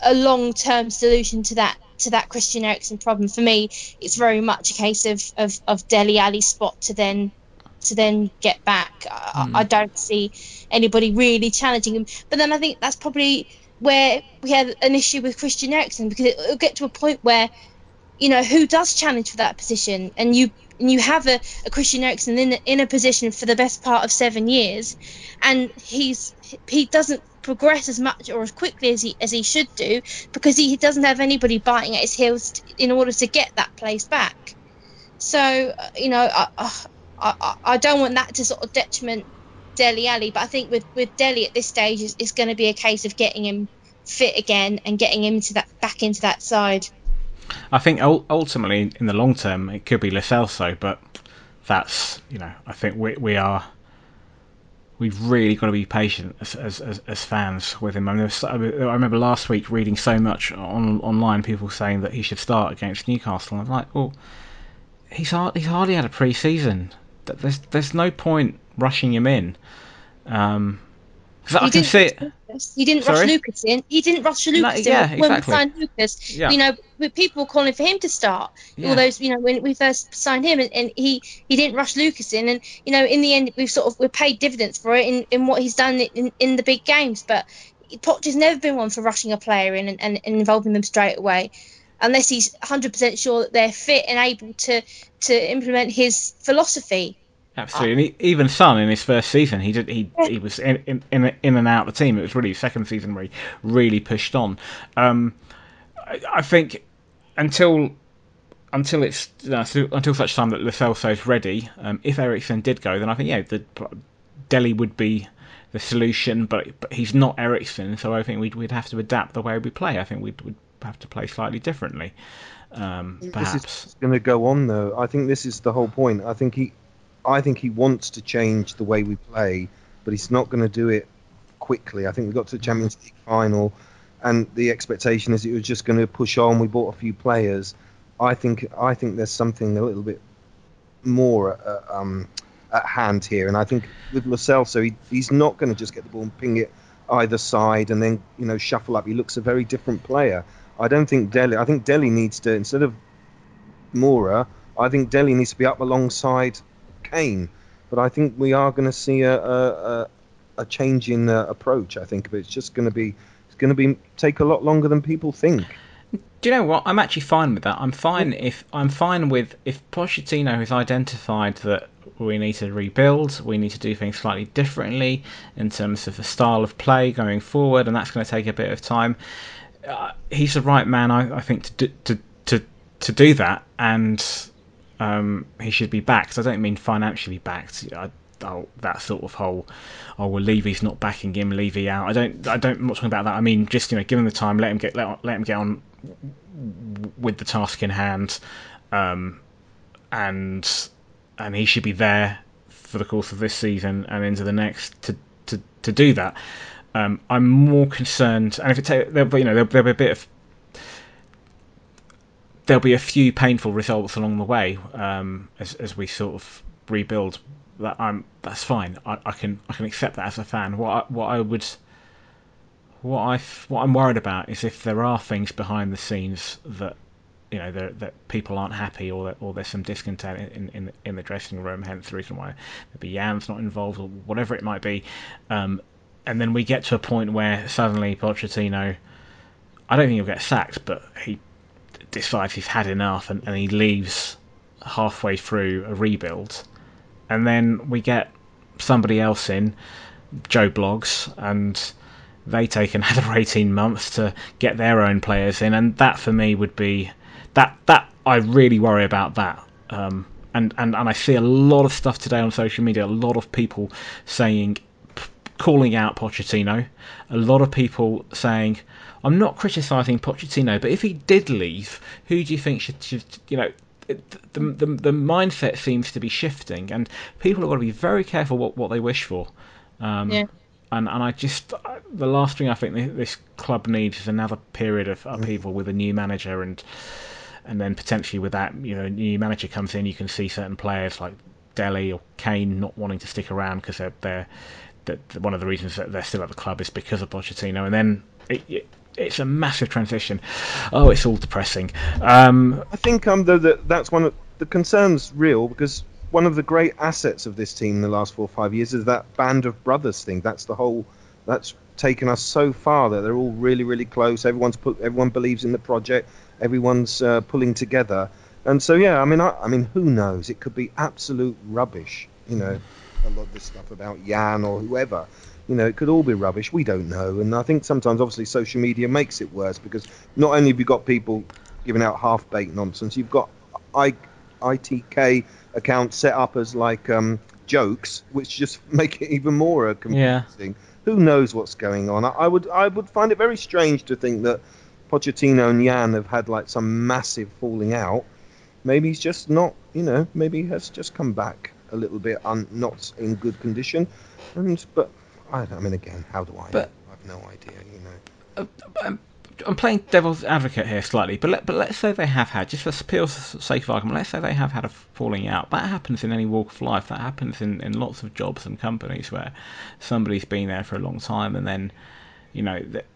a long term solution to that to that Christian Eriksen problem. For me, it's very much a case of of, of Alli's spot to then to then get back. Mm. I, I, don't see anybody really challenging him. But then I think that's probably where we had an issue with Christian Eriksen because it, will get to a point where, you know, who does challenge for that position, and you and you have a, a Christian Eriksen in in a position for the best part of seven years, and he's he doesn't progress as much or as quickly as he as he should do because he doesn't have anybody biting at his heels in order to get that place back. So uh, you know, I, I, I don't want that to sort of detriment Dele Alli, but I think with with Dele at this stage, it's, it's going to be a case of getting him fit again and getting him to that back into that side. I think ultimately, in the long term, it could be Lo Celso, but that's you know, I think we we are we've really got to be patient as as, as, as fans with him. I, mean, I remember last week reading so much on online, people saying that he should start against Newcastle. And I'm like, well, he's hard, he's hardly had a pre-season. There's there's no point rushing him in. Um, because I can see it. He didn't Sorry? rush Lucas in. He didn't rush Lucas no, yeah, in when exactly. we signed Lucas. Yeah. You know, people were calling for him to start. Yeah. All those, you know, when we first signed him, and, and, he he didn't rush Lucas in, and you know, in the end, we've sort of we've paid dividends for it in, in what he's done in, in the big games. But Poch has never been one for rushing a player in and, and, and involving them straight away unless he's 100% sure that they're fit and able to to implement his philosophy. Absolutely, and even Son in his first season, he did he he was in in, in and out of the team. It was really his second season where he really pushed on. Um, I, I, think until until it's until such time that Lo Celso is ready. Um, if Eriksen did go, then I think yeah, the Dele would be the solution, but but he's not Eriksen, so I think we'd we'd have to adapt the way we play. I think we'd, we'd have to play slightly differently. Um, perhaps. This is going to go on though. I think this is the whole point. I think he I think he wants to change the way we play, but he's not going to do it quickly. I think we got to the Champions League final, and the expectation is it was just going to push on. We bought a few players. I think I think there's something a little bit more uh, um, at hand here, and I think with Lo Celso, he, he's not going to just get the ball and ping it either side and then you know shuffle up. He looks a very different player. I don't think Dele. I think Dele needs to instead of Moura. I think Dele needs to be up alongside Kane. But I think we are going to see a, a, a change in uh, approach. I think, but it's just going to be it's going to be take a lot longer than people think. Do you know what? I'm actually fine with that. I'm fine if I'm fine with if Pochettino has identified that we need to rebuild, we need to do things slightly differently in terms of the style of play going forward, and that's going to take a bit of time. Uh, he's the right man, I, I think, to, to to to do that, and um, he should be backed. I don't mean financially backed. I, that sort of whole, oh well, Levy's not backing him, Levy out. I don't, I don't. Not talking about that. I mean, just you know, give him the time, let him get, let, let him get on with the task in hand, um, and and he should be there for the course of this season and into the next to to, to do that. Um, I'm more concerned, and if it take, you know, there'll, there'll be a bit of there'll be a few painful results along the way um, as, as we sort of rebuild. That I'm that's fine. I, I can I can accept that as a fan. What I, what I would what I what I'm worried about is if there are things behind the scenes that you know that people aren't happy or that, or there's some discontent in, in in the dressing room. Hence the reason why maybe Jan's not involved or whatever it might be. Um, and then we get to a point where suddenly Pochettino, I don't think he'll get sacked, but he decides he's had enough and, and he leaves halfway through a rebuild, and then we get somebody else in Joe Blogs, and they take another 18 months to get their own players in, and that for me would be that that I really worry about that. Um, and, and and I see a lot of stuff today on social media. A lot of people saying, calling out Pochettino. A lot of people saying, I'm not criticising Pochettino, but if he did leave, who do you think should, should you know? The, the, the mindset seems to be shifting, and people have got to be very careful what, what they wish for. Um, Yeah. and and I just the last thing I think this club needs is another period of upheaval with a new manager and and then potentially with that you know new manager comes in you can see certain players like Dele or Kane not wanting to stick around because they're they're that one of the reasons that they're still at the club is because of Pochettino and then it, it, it's a massive transition. Oh, it's all depressing. Um, I think um, though that that's one of the concerns real because one of the great assets of this team in the last four or five years is that band of brothers thing. That's the whole. That's taken us so far that they're all really really close. Everyone's put. Everyone believes in the project. Everyone's uh, pulling together. And so yeah, I mean, I, I mean, who knows? It could be absolute rubbish. You know, a lot of this stuff about Jan or whoever. You know, it could all be rubbish. We don't know. And I think sometimes, obviously, social media makes it worse because not only have you got people giving out half-baked nonsense, you've got I, ITK accounts set up as like um, jokes, which just make it even more uh, Yeah. confusing. Who knows what's going on? I, I would I would find it very strange to think that Pochettino and Jan have had like some massive falling out. Maybe he's just not, you know, maybe he has just come back a little bit un, not in good condition. And but I, I mean, again, how do I? But- I've no idea, you know. Uh, I'm, I'm playing devil's advocate here slightly, but let, but let's say they have had, just for pure sake of argument, let's say they have had a falling out. That happens in any walk of life. That happens in, in lots of jobs and companies where somebody's been there for a long time and then, you know, that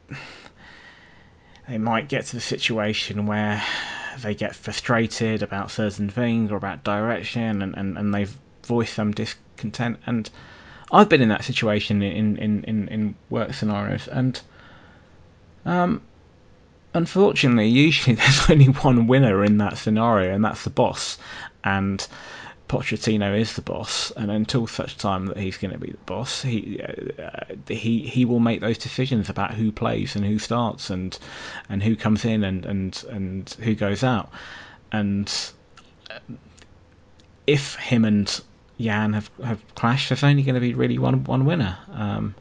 they might get to the situation where they get frustrated about certain things or about direction and, and, and they've voiced some discontent. And I've been in that situation in, in, in, in work scenarios and um, unfortunately, usually there's only one winner in that scenario, and that's the boss. And Pochettino is the boss, and until such time that he's going to be the boss, he uh, he he will make those decisions about who plays and who starts and and who comes in and and and who goes out. And uh, if him and Jan have, have clashed, there's only going to be really one one winner. Um,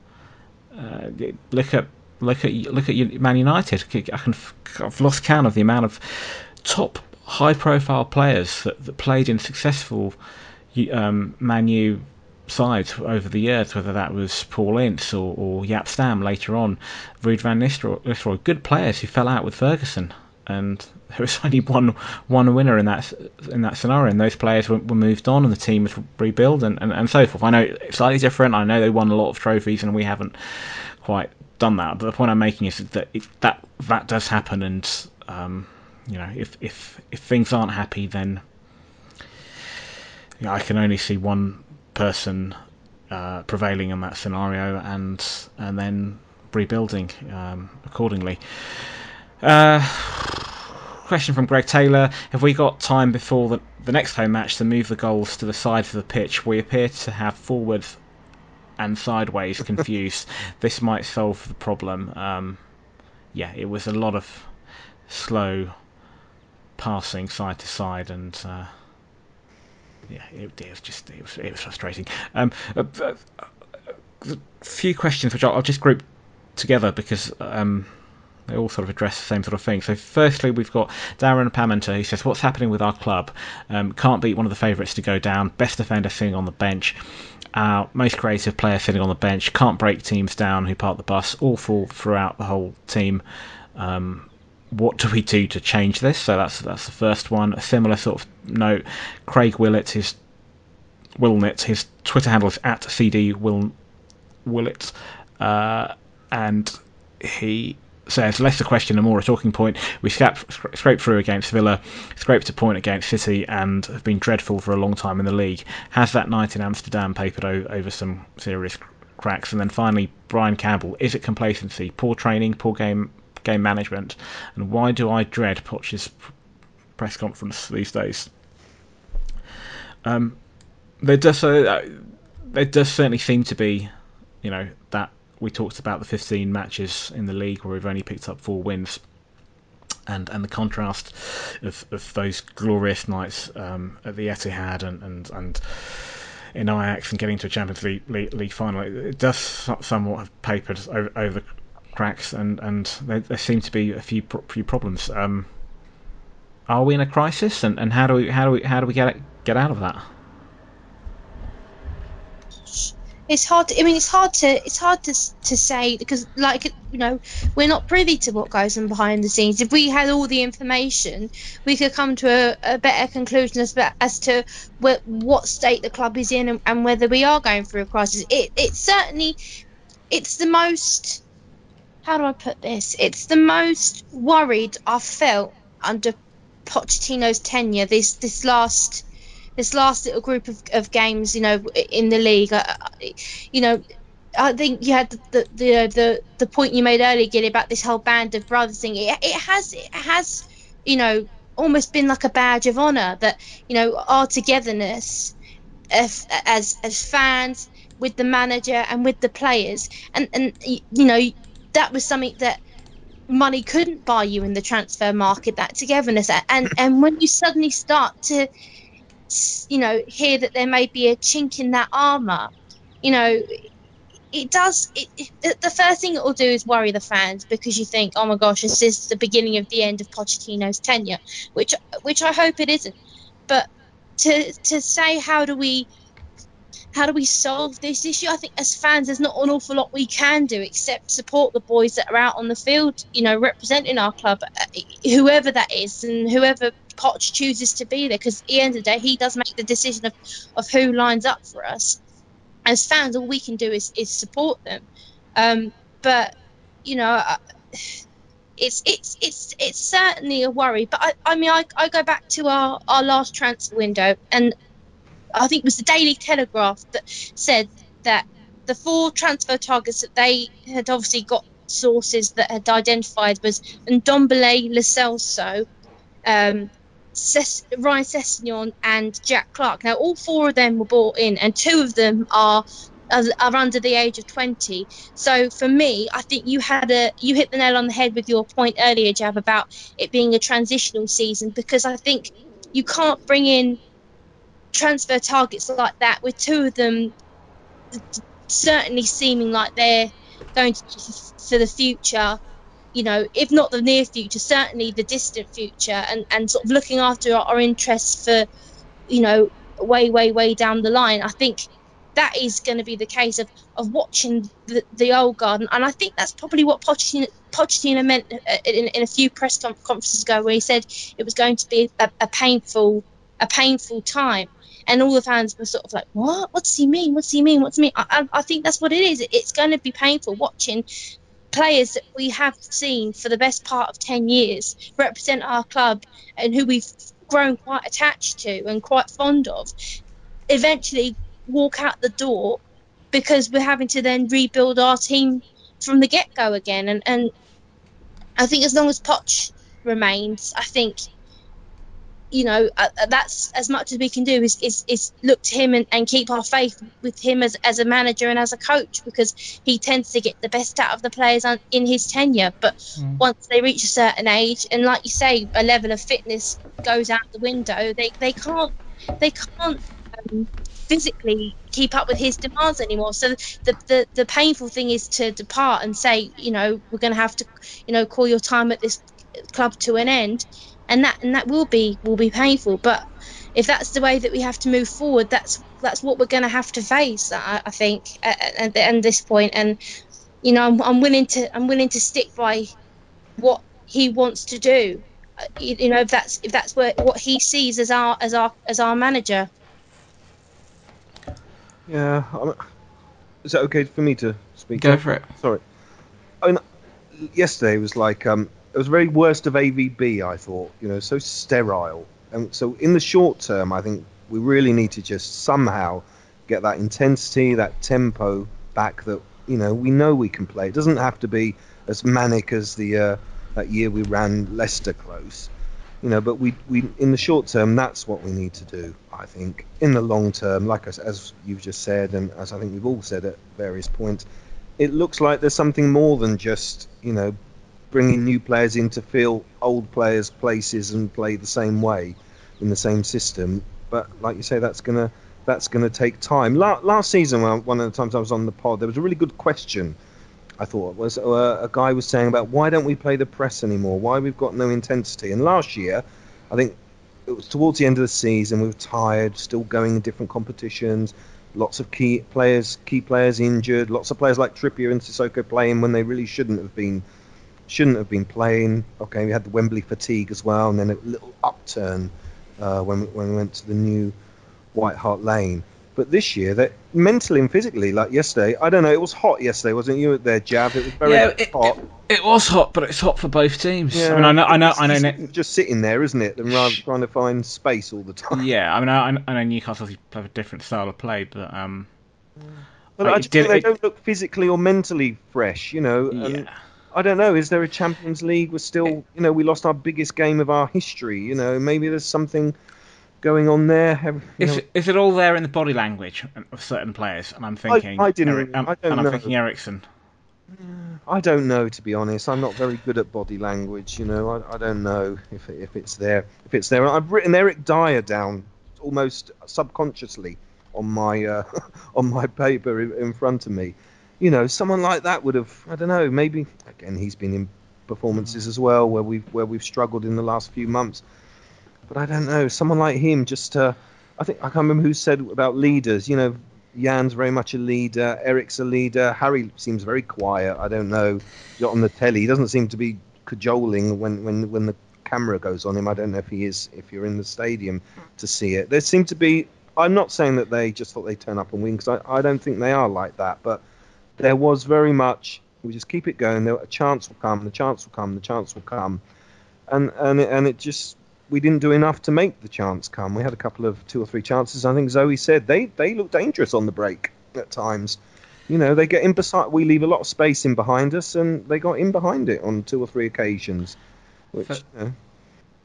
uh, look at look at look at Man United. I can I've lost count of the amount of top high profile players that, that played in successful um, Man U sides over the years, whether that was Paul Ince or, or Jaap Stam later on, Ruud van Nistelrooy, good players who fell out with Ferguson, and there was only one one winner in that in that scenario, and those players were, were moved on, and the team was rebuilt, and, and, and so forth. I know it's slightly different. I know they won a lot of trophies, and we haven't quite done that. But the point I'm making is that it, that that does happen, and um, you know, if if if things aren't happy, then you know, I can only see one person uh, prevailing in that scenario, and and then rebuilding um, accordingly. Uh, question from Greg Taylor: Have we got time before the the next home match to move the goals to the sides of the pitch? We appear to have forwards and sideways confused. this might solve the problem. Um, yeah, it was a lot of slow passing side to side, and uh, yeah, it, it, was just it was it was frustrating. Um, a, a, a few questions which I'll, I'll, just group together because. Um, they all sort of address the same sort of thing. So, firstly, we've got Darren Pamenter who says, What's happening with our club? Um, can't beat one of the favourites to go down. Best defender sitting on the bench. Our most creative player sitting on the bench. Can't break teams down who park the bus. Awful throughout the whole team. Um, what do we do to change this? So that's that's the first one. A similar sort of note. Craig Willett, his Willnit, his Twitter handle is at CD Will Willett, uh, and he says less a question and more a talking point. We scraped, scraped through against Villa, scraped a point against City, and have been dreadful for a long time in the league. Has that night in Amsterdam papered o- over some serious cracks? And then finally, Brian Campbell. Is it complacency, poor training, poor game game management, and why do I dread Poch's press conference these days? Um, there does uh, there does certainly seem to be you know that we talked about the 15 matches in the league where we've only picked up four wins. And, and the contrast of, of those glorious nights um, at the Etihad and, and, and in Ajax and getting to a Champions League, League, League final, it does somewhat have papered over, over the cracks, and, and there, there, seem to be a few few problems. Um, are we in a crisis, and, and how do we how do we how do we get get out of that? It's hard to, i mean it's hard to it's hard to to say because like you know we're not privy to what goes on behind the scenes. If we had all the information we could come to a, a better conclusion as, as to what, what state the club is in and, and whether we are going through a crisis. It it's certainly it's the most how do i put this? It's the most worried i've felt under pochettino's tenure this this last this last little group of, of games, you know, in the league, uh, you know, I think you had the the, the the the point you made earlier, Gilly, about this whole band of brothers thing. It, it has it has you know almost been like a badge of honor that you know our togetherness as as, as fans with the manager and with the players, and and you know that was something that money couldn't buy you in the transfer market. That togetherness, and and when you suddenly start to you know, hear that there may be a chink in that armor, you know, it does. It, it, the first thing it will do is worry the fans because you think, oh my gosh, is this is the beginning of the end of Pochettino's tenure, which which I hope it isn't. But to to say how do we how do we solve this issue? I think as fans, there's not an awful lot we can do except support the boys that are out on the field, you know, representing our club, uh, whoever that is, and whoever Poch chooses to be there because at the end of the day, he does make the decision of, of who lines up for us. As fans, all we can do is, is support them. Um, but you know, it's it's it's it's certainly a worry. But I, I mean, I, I go back to our, our last transfer window, and I think it was the Daily Telegraph that said that the four transfer targets that they had obviously got sources that had identified was Ndombele, Lo Celso, um, Ces- Ryan Sessegnon and Jack Clarke. Now, all four of them were brought in, and two of them are are under the age of 20. So for me, I think you had a you hit the nail on the head with your point earlier, Jav, about it being a transitional season because I think you can't bring in transfer targets like that with two of them certainly seeming like they're going to for the future you know, if not the near future, certainly the distant future, and, and sort of looking after our, our interests for, you know, way, way, way down the line. I think that is going to be the case of, of watching the, the old garden. And I think that's probably what Pochettino, Pochettino meant uh, in, in a few press conferences ago, where he said it was going to be a, a painful, a painful time. And all the fans were sort of like, "What? What does he mean? What does he mean? What does he mean?" I, I, I think that's what it is. It's going to be painful watching players that we have seen for the best part of 10 years represent our club and who we've grown quite attached to and quite fond of eventually walk out the door because we're having to then rebuild our team from the get go again. And, and I think as long as Poch remains, I think you know uh, uh, that's as much as we can do is, is, is look to him and, and keep our faith with him as, as a manager and as a coach because he tends to get the best out of the players on, in his tenure. But mm. once they reach a certain age and like you say a level of fitness goes out the window they, they can't they can't um, physically keep up with his demands anymore. So the, the the painful thing is to depart and say you know we're going to have to you know call your time at this club to an end and that and that will be will be painful. But if that's the way that we have to move forward, that's that's what we're going to have to face. I, I think at, at, at, this point, and you know, I'm, I'm willing to I'm willing to stick by what he wants to do. Uh, you, you know, if that's if that's what what he sees as our as our as our manager. Yeah, I'm, is that okay for me to speak? Go for it. Sorry. I mean, yesterday was like um, it was very worst of AVB. I thought, you know, so sterile. And so in the short term, I think we really need to just somehow get that intensity, that tempo back that you know we know we can play. It doesn't have to be as manic as the uh, that year we ran Leicester close, you know, but we, we in the short term, that's what we need to do. I think in the long term, like as, as you've just said, and as I think we've all said at various points, it looks like there's something more than just you know bringing new players in to fill old players' places and play the same way in the same system. But like you say, that's gonna that's gonna take time. La- last season, one of the times I was on the pod, there was a really good question. I thought was uh, a guy was saying about why don't we play the press anymore? Why we've got no intensity? And last year, I think it was towards the end of the season. We were tired, still going in different competitions. Lots of key players, key players injured. Lots of players like Trippier and Sissoko playing when they really shouldn't have been shouldn't have been playing. Okay, we had the Wembley fatigue as well, and then a little upturn uh, when when we went to the new White Hart Lane. But this year, that mentally and physically, like yesterday, I don't know. It was hot yesterday, wasn't you? There, Jav. It was very Yeah, it, hot. it, it was hot, but it's hot for both teams. Yeah, I mean, I know, I know, I know. just- Just sitting there, isn't it? And rather trying to find space all the time. yeah, I mean, I, I know Newcastle have a different style of play, but um, But Like, I just did- think they it- don't look physically or mentally fresh, you know. And yeah. I don't know. Is there a Champions League? We're still, you know, we lost our biggest game of our history. You know, maybe there's something going on there. You Is, know, it- is it all there in the body language of certain players? And I'm thinking, I didn't- Eric- um, I don't and I'm know. thinking Eriksen. I don't know, to be honest. I'm not very good at body language. You know, I, I don't know if if it's there. If it's there, I've written Eric Dier down almost subconsciously on my uh, on my paper in, in front of me. You know, someone like that would have. I don't know. Maybe again, he's been in performances as well where we've where we've struggled in the last few months. But I don't know. Someone like him, just uh, I think I can't remember who said about leaders. You know, Jan's very much a leader. Eric's a leader. Harry seems very quiet. I don't know. Not on the telly. He doesn't seem to be cajoling when, when, when the camera goes on him. I don't know if he is. If you're in the stadium to see it, there seem to be. I'm not saying that they just thought they'd turn up and win because I, I don't think they are like that. But there was very much. We just keep it going. There, a chance will come. The chance will come. The chance will come. And and it, and it just we didn't do enough to make the chance come. We had a couple of two or three chances. I think Zoe said they they look dangerous on the break at times. You know, they get in beside. We leave a lot of space in behind us, and they got in behind it on two or three occasions. Which, But- you know,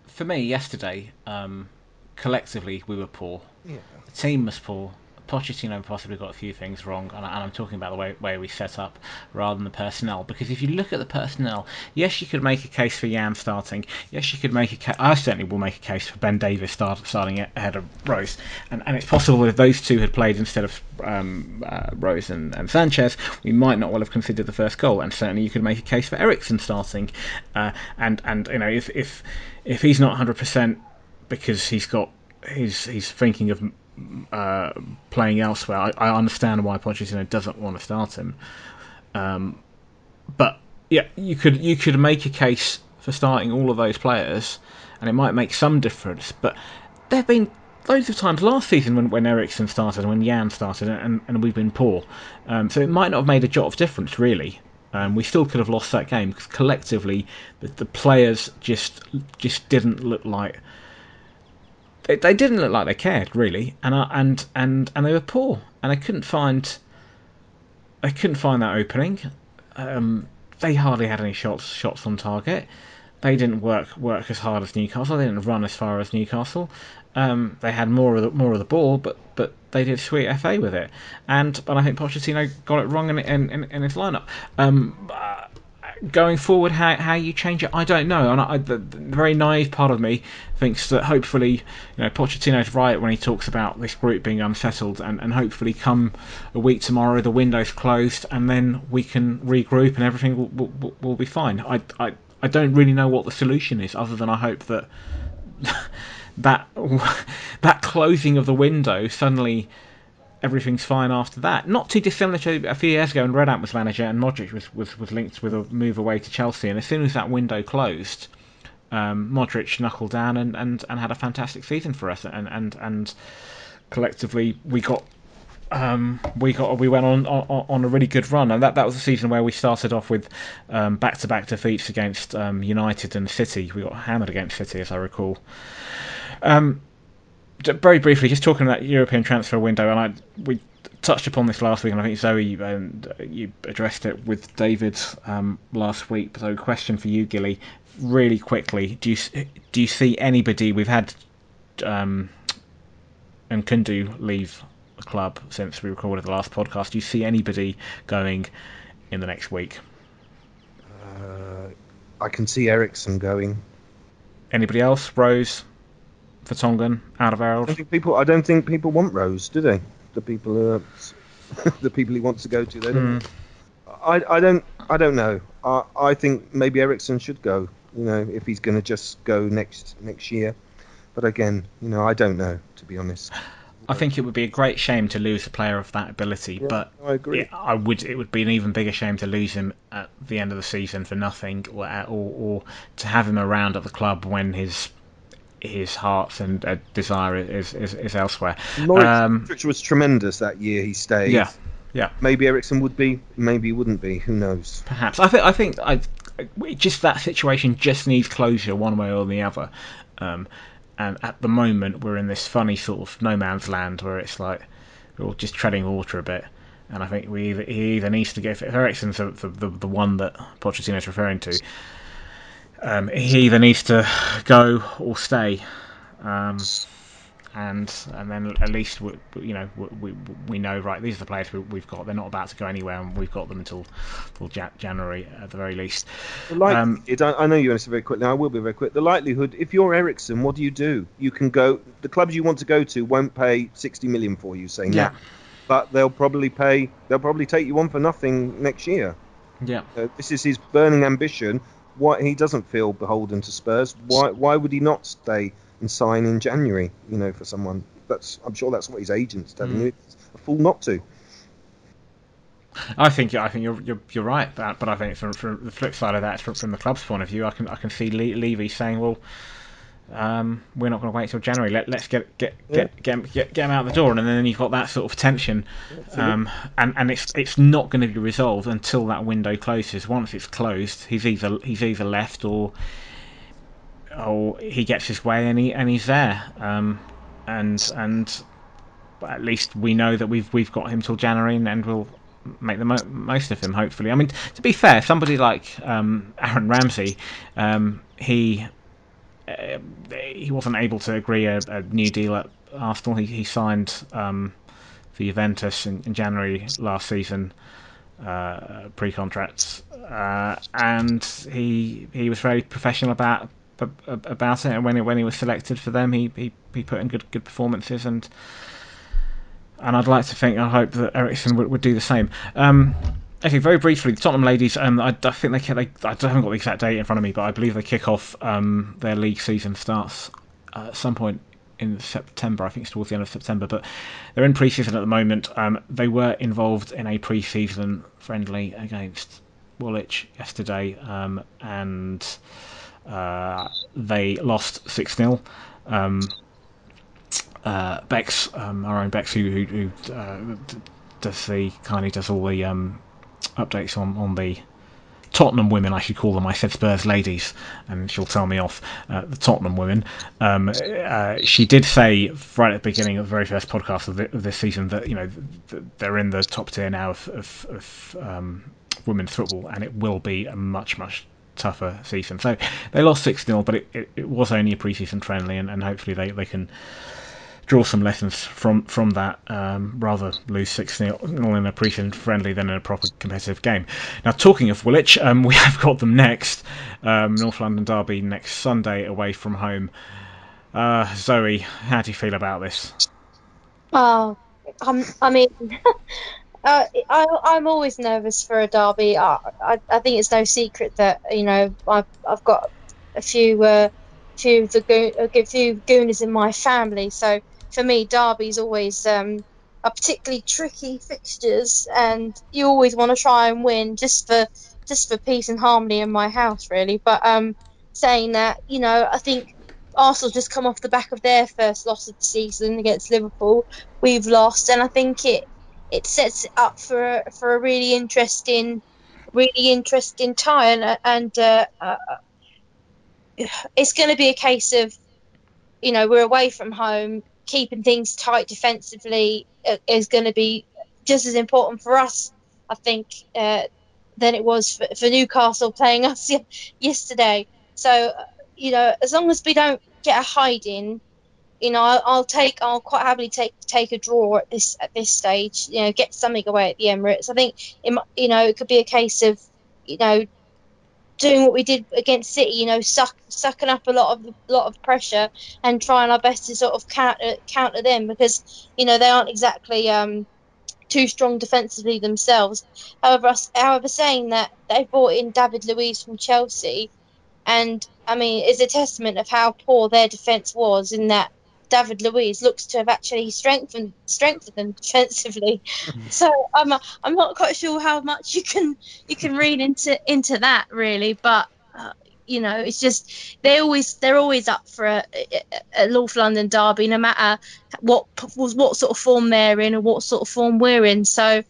For me, yesterday, um, collectively we were poor. yeah. The team was poor. Pochettino possibly got a few things wrong, and, I- I'm talking about the way, way we set up rather than the personnel. Because if you look at the personnel, yes, you could make a case for Jan starting. Yes, you could make a case. I certainly will make a case for Ben Davies start, starting ahead of Rose. And, and it's possible that if those two had played instead of um, uh, Rose and, and Sanchez, we might not well have considered the first goal. And certainly you could make a case for Eriksen starting. Uh, and and you know if if if he's not 100% because he's got he's he's thinking of uh, playing elsewhere. I, I understand why Pochettino doesn't want to start him, um, but yeah, you could you could make a case for starting all of those players, and it might make some difference. But there've been loads of times last season when when Eriksen started and when Jan started, and, and we've been poor. Um, so it might not have made a jot of difference really. Um, we still could have lost that game because collectively the, the players just just didn't look like they, they didn't look like they cared really, and I, and and and they were poor, and I couldn't find I couldn't find that opening. Um, they hardly had any shots shots on target. They didn't work work as hard as Newcastle. They didn't run as far as Newcastle. Um, they had more of the more of the ball, but but they did sweet FA with it. And but I think Pochettino got it wrong in in, in, in his lineup. Um, going forward, how, how you change it, I don't know. And I, the, the very naive part of me thinks that hopefully, you know, Pochettino's right when he talks about this group being unsettled, and, and hopefully come a week tomorrow the window's closed, and then we can regroup and everything will, will, will- be fine. I, I I don't really know what the solution is, other than I hope that that that closing of the window suddenly everything's fine after that. Not too dissimilar to a few years ago when Redknapp was manager and Modric was, was, was linked with a move away to Chelsea. And as soon as that window closed, um, Modric knuckled down and, and, and had a fantastic season for us. And and, and collectively we got. Um, we got we went on, on on a really good run, and that, that was a season where we started off with um, back-to-back defeats against um, United and City. We got hammered against City, as I recall. Um, very briefly, just talking about European transfer window, and I we touched upon this last week, and I think Zoe and uh, you addressed it with David um, last week. So, question for you, Gilly, really quickly: Do you do you see anybody? We've had um, Nkoudou leave the club since we recorded the last podcast. Do you see anybody going in the next week? Uh, I can see Eriksen going. Anybody else? Rose, Vertonghen, I don't think people. I don't think people want Rose, do they? The people, uh, the people he wants to go to. They don't. I, I don't. I don't know. I, I think maybe Eriksen should go. You know, if he's going to just go next next year. But again, you know, I don't know to be honest. I think it would be a great shame to lose a player of that ability, Yeah, but I agree. it, I would. It would be an even bigger shame to lose him at the end of the season for nothing, or or, or to have him around at the club when his his heart and uh, desire is, is is elsewhere. Norwich, Um, was tremendous that year he stayed. Yeah, yeah. Maybe Eriksen would be. Maybe he wouldn't be. Who knows? Perhaps I think I think I just that situation just needs closure one way or the other. Um, and at the moment we're in this funny sort of no man's land where it's like we're all just treading water a bit. And I think we either, he either needs to get if Eriksen's the, the, the, the one that Pochettino's referring to. Um, he either needs to go or stay. Um, and and then at least we, you know we, we, know right these are the players we, we've got they're not about to go anywhere and we've got them until Ja- January at the very least. The Um, I, know to say very quickly. I will be very quick. The likelihood, if you're Eriksen, what do you do? You can go. The clubs you want to go to won't pay 60 million for you, saying Yeah. that, but they'll probably pay. They'll probably take you on for nothing next year. Yeah. Uh, this is his burning ambition. Why he doesn't feel beholden to Spurs? Why why would he not stay and sign in January? You know, for someone that's I'm sure that's what his agent's telling Mm. you. It's a fool not to. I think I think you're you're, you're right that, but I think from, from the flip side of that, from, from the club's point of view, I can I can see Le- Levy saying, well, um, we're not going to wait till January. Let let's get get get get, him- get get him out the door, and then you've got that sort of tension, um, and and it's it's not going to be resolved until that window closes. Once it's closed, he's either he's either left or or he gets his way and he and he's there. Um, and and at least we know that we've we've got him till January, and, and we'll make the mo- most of him. Hopefully, I mean to be fair, somebody like um, Aaron Ramsey, um, he uh, he wasn't able to agree a, a new deal at Arsenal. He he signed um, for Juventus in, in January last season. Uh, pre-contracts, uh, and he he was very professional about about it. And when he, when he was selected for them, he, he, he put in good good performances and and I'd like to think, I hope that Eriksen would, would do the same. Um, okay, very briefly, the Tottenham ladies. Um, I, I think they, ki- they I haven't got the exact date in front of me, but I believe they kick off. Um, their league season starts uh, at some point in September. I think it's towards the end of September, but they're in pre-season at the moment. Um, they were involved in a pre-season friendly against Woolwich yesterday, um, and uh, they lost six 0 um, uh, Bex, um, our own Bex, who, who, who uh, does the kindly does all the um, updates on, on the Tottenham women, I should call them. I said Spurs ladies, and she'll tell me off. Uh, the Tottenham women. Um, uh, she did say right at the beginning of the very first podcast of, the, of this season that you know they're in the top tier now of, of, of um, women's football, and it will be a much much tougher season. So they lost six 0 but it, it, it was only a pre-season friendly, and, and hopefully they, they can draw some lessons from from that. Um, rather lose six 0 in a pre-season friendly than in a proper competitive game. Now, talking of Woolwich, um, we have got them next. Um, North London derby next Sunday away from home. Uh, Zoe, how do you feel about this? Oh, um, I mean, uh, I, I'm always nervous for a derby. I, I, I think it's no secret that you know I've, I've got a few, uh, few the go- a few Gooners in my family. So for me, derby's always um, particularly tricky fixtures, and you always want to try and win just for just for peace and harmony in my house, really. But um, saying that, you know, I think Arsenal just come off the back of their first loss of the season against Liverpool. We've lost, and I think it it sets it up for a, for a really interesting, really interesting tie, and and uh, uh, it's going to be a case of, you know, we're away from home, keeping things tight defensively uh, is going to be just as important for us, I think, uh, than it was for, for Newcastle playing us yesterday. So, you know, as long as we don't get a hiding, you know, I'll, I'll, take, I'll quite happily take take a draw at this at this stage. You know, get something away at the Emirates. I think, it, you know, it could be a case of, you know, doing what we did against City. You know, suck, sucking up a lot of lot of pressure and trying our best to sort of counter counter them because you know they aren't exactly um, too strong defensively themselves. However, however, saying that they brought in David Luiz from Chelsea, and I mean, it's a testament of how poor their defence was in that David Luiz looks to have actually strengthened strengthened them defensively. Mm-hmm. So I'm I'm not quite sure how much you can you can read into into that really, but uh, you know it's just they always they're always up for a, a, a North London derby, no matter what was what sort of form they're in or what sort of form we're in. So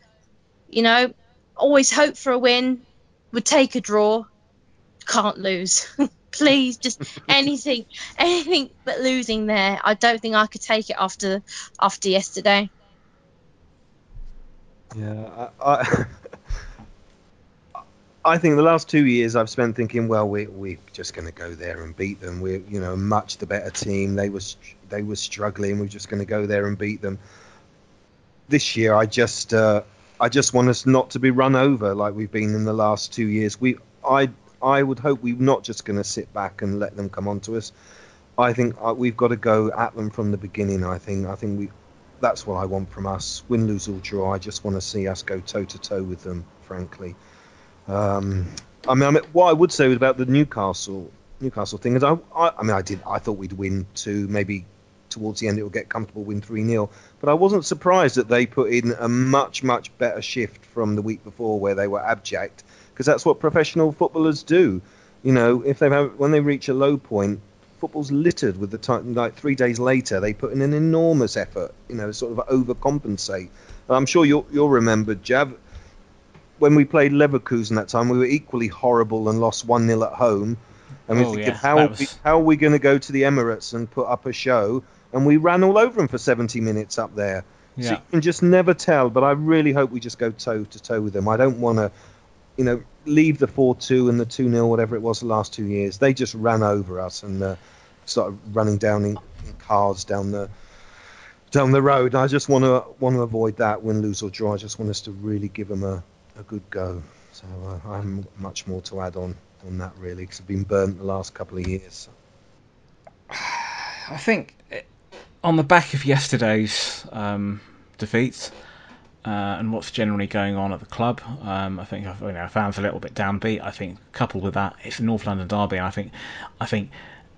you know, always hope for a win. Would take a draw. Can't lose. please just anything anything but losing there i don't think i could take it after after yesterday yeah i i, I think the last two years I've spent thinking, well, we we're just going to go there and beat them. We're you know much the better team. They was they were struggling. We're just going to go there and beat them. This year, I just uh, I just want us not to be run over like we've been in the last two years. We I I would hope we're not just going to sit back and let them come on to us. I think uh, we've got to go at them from the beginning. I think I think we that's what I want from us. Win, lose or draw. I just want to see us go toe to toe with them. Frankly, um, I, mean, I mean, what I would say about the Newcastle Newcastle thing is, I, I, I mean, I did. I thought we'd win two, maybe towards the end it will get comfortable, win three 0 But I wasn't surprised that they put in a much much better shift from the week before, where they were abject because that's what professional footballers do. You know, if they have when they reach a low point, football's littered with the time. Like three days later, they put in an enormous effort. You know, sort of overcompensate. And I'm sure you'll you'll remember, Jav, when we played Leverkusen that time, we were equally horrible and lost one 0 at home. And we oh, think, yeah, how are was... we, how are we going to go to the Emirates and put up a show? And we ran all over them for 70 minutes up there. Yeah. So you can just never tell. But I really hope we just go toe to toe with them. I don't want to you know, leave the 4 2 and the 2 0, whatever it was the last two years. They just ran over us and uh, started running down in, in, cars down the down the road. I just want to want to avoid that win, lose, or draw. I just want us to really give them a, a good go. So uh, I have much more to add on on that, really, because I've been burnt the last couple of years. I think eh, on the back of yesterday's um, defeat, uh, and what's generally going on at the club. Um, I think you know, fans are a little bit downbeat. I think coupled with that, it's a North London derby, I think I think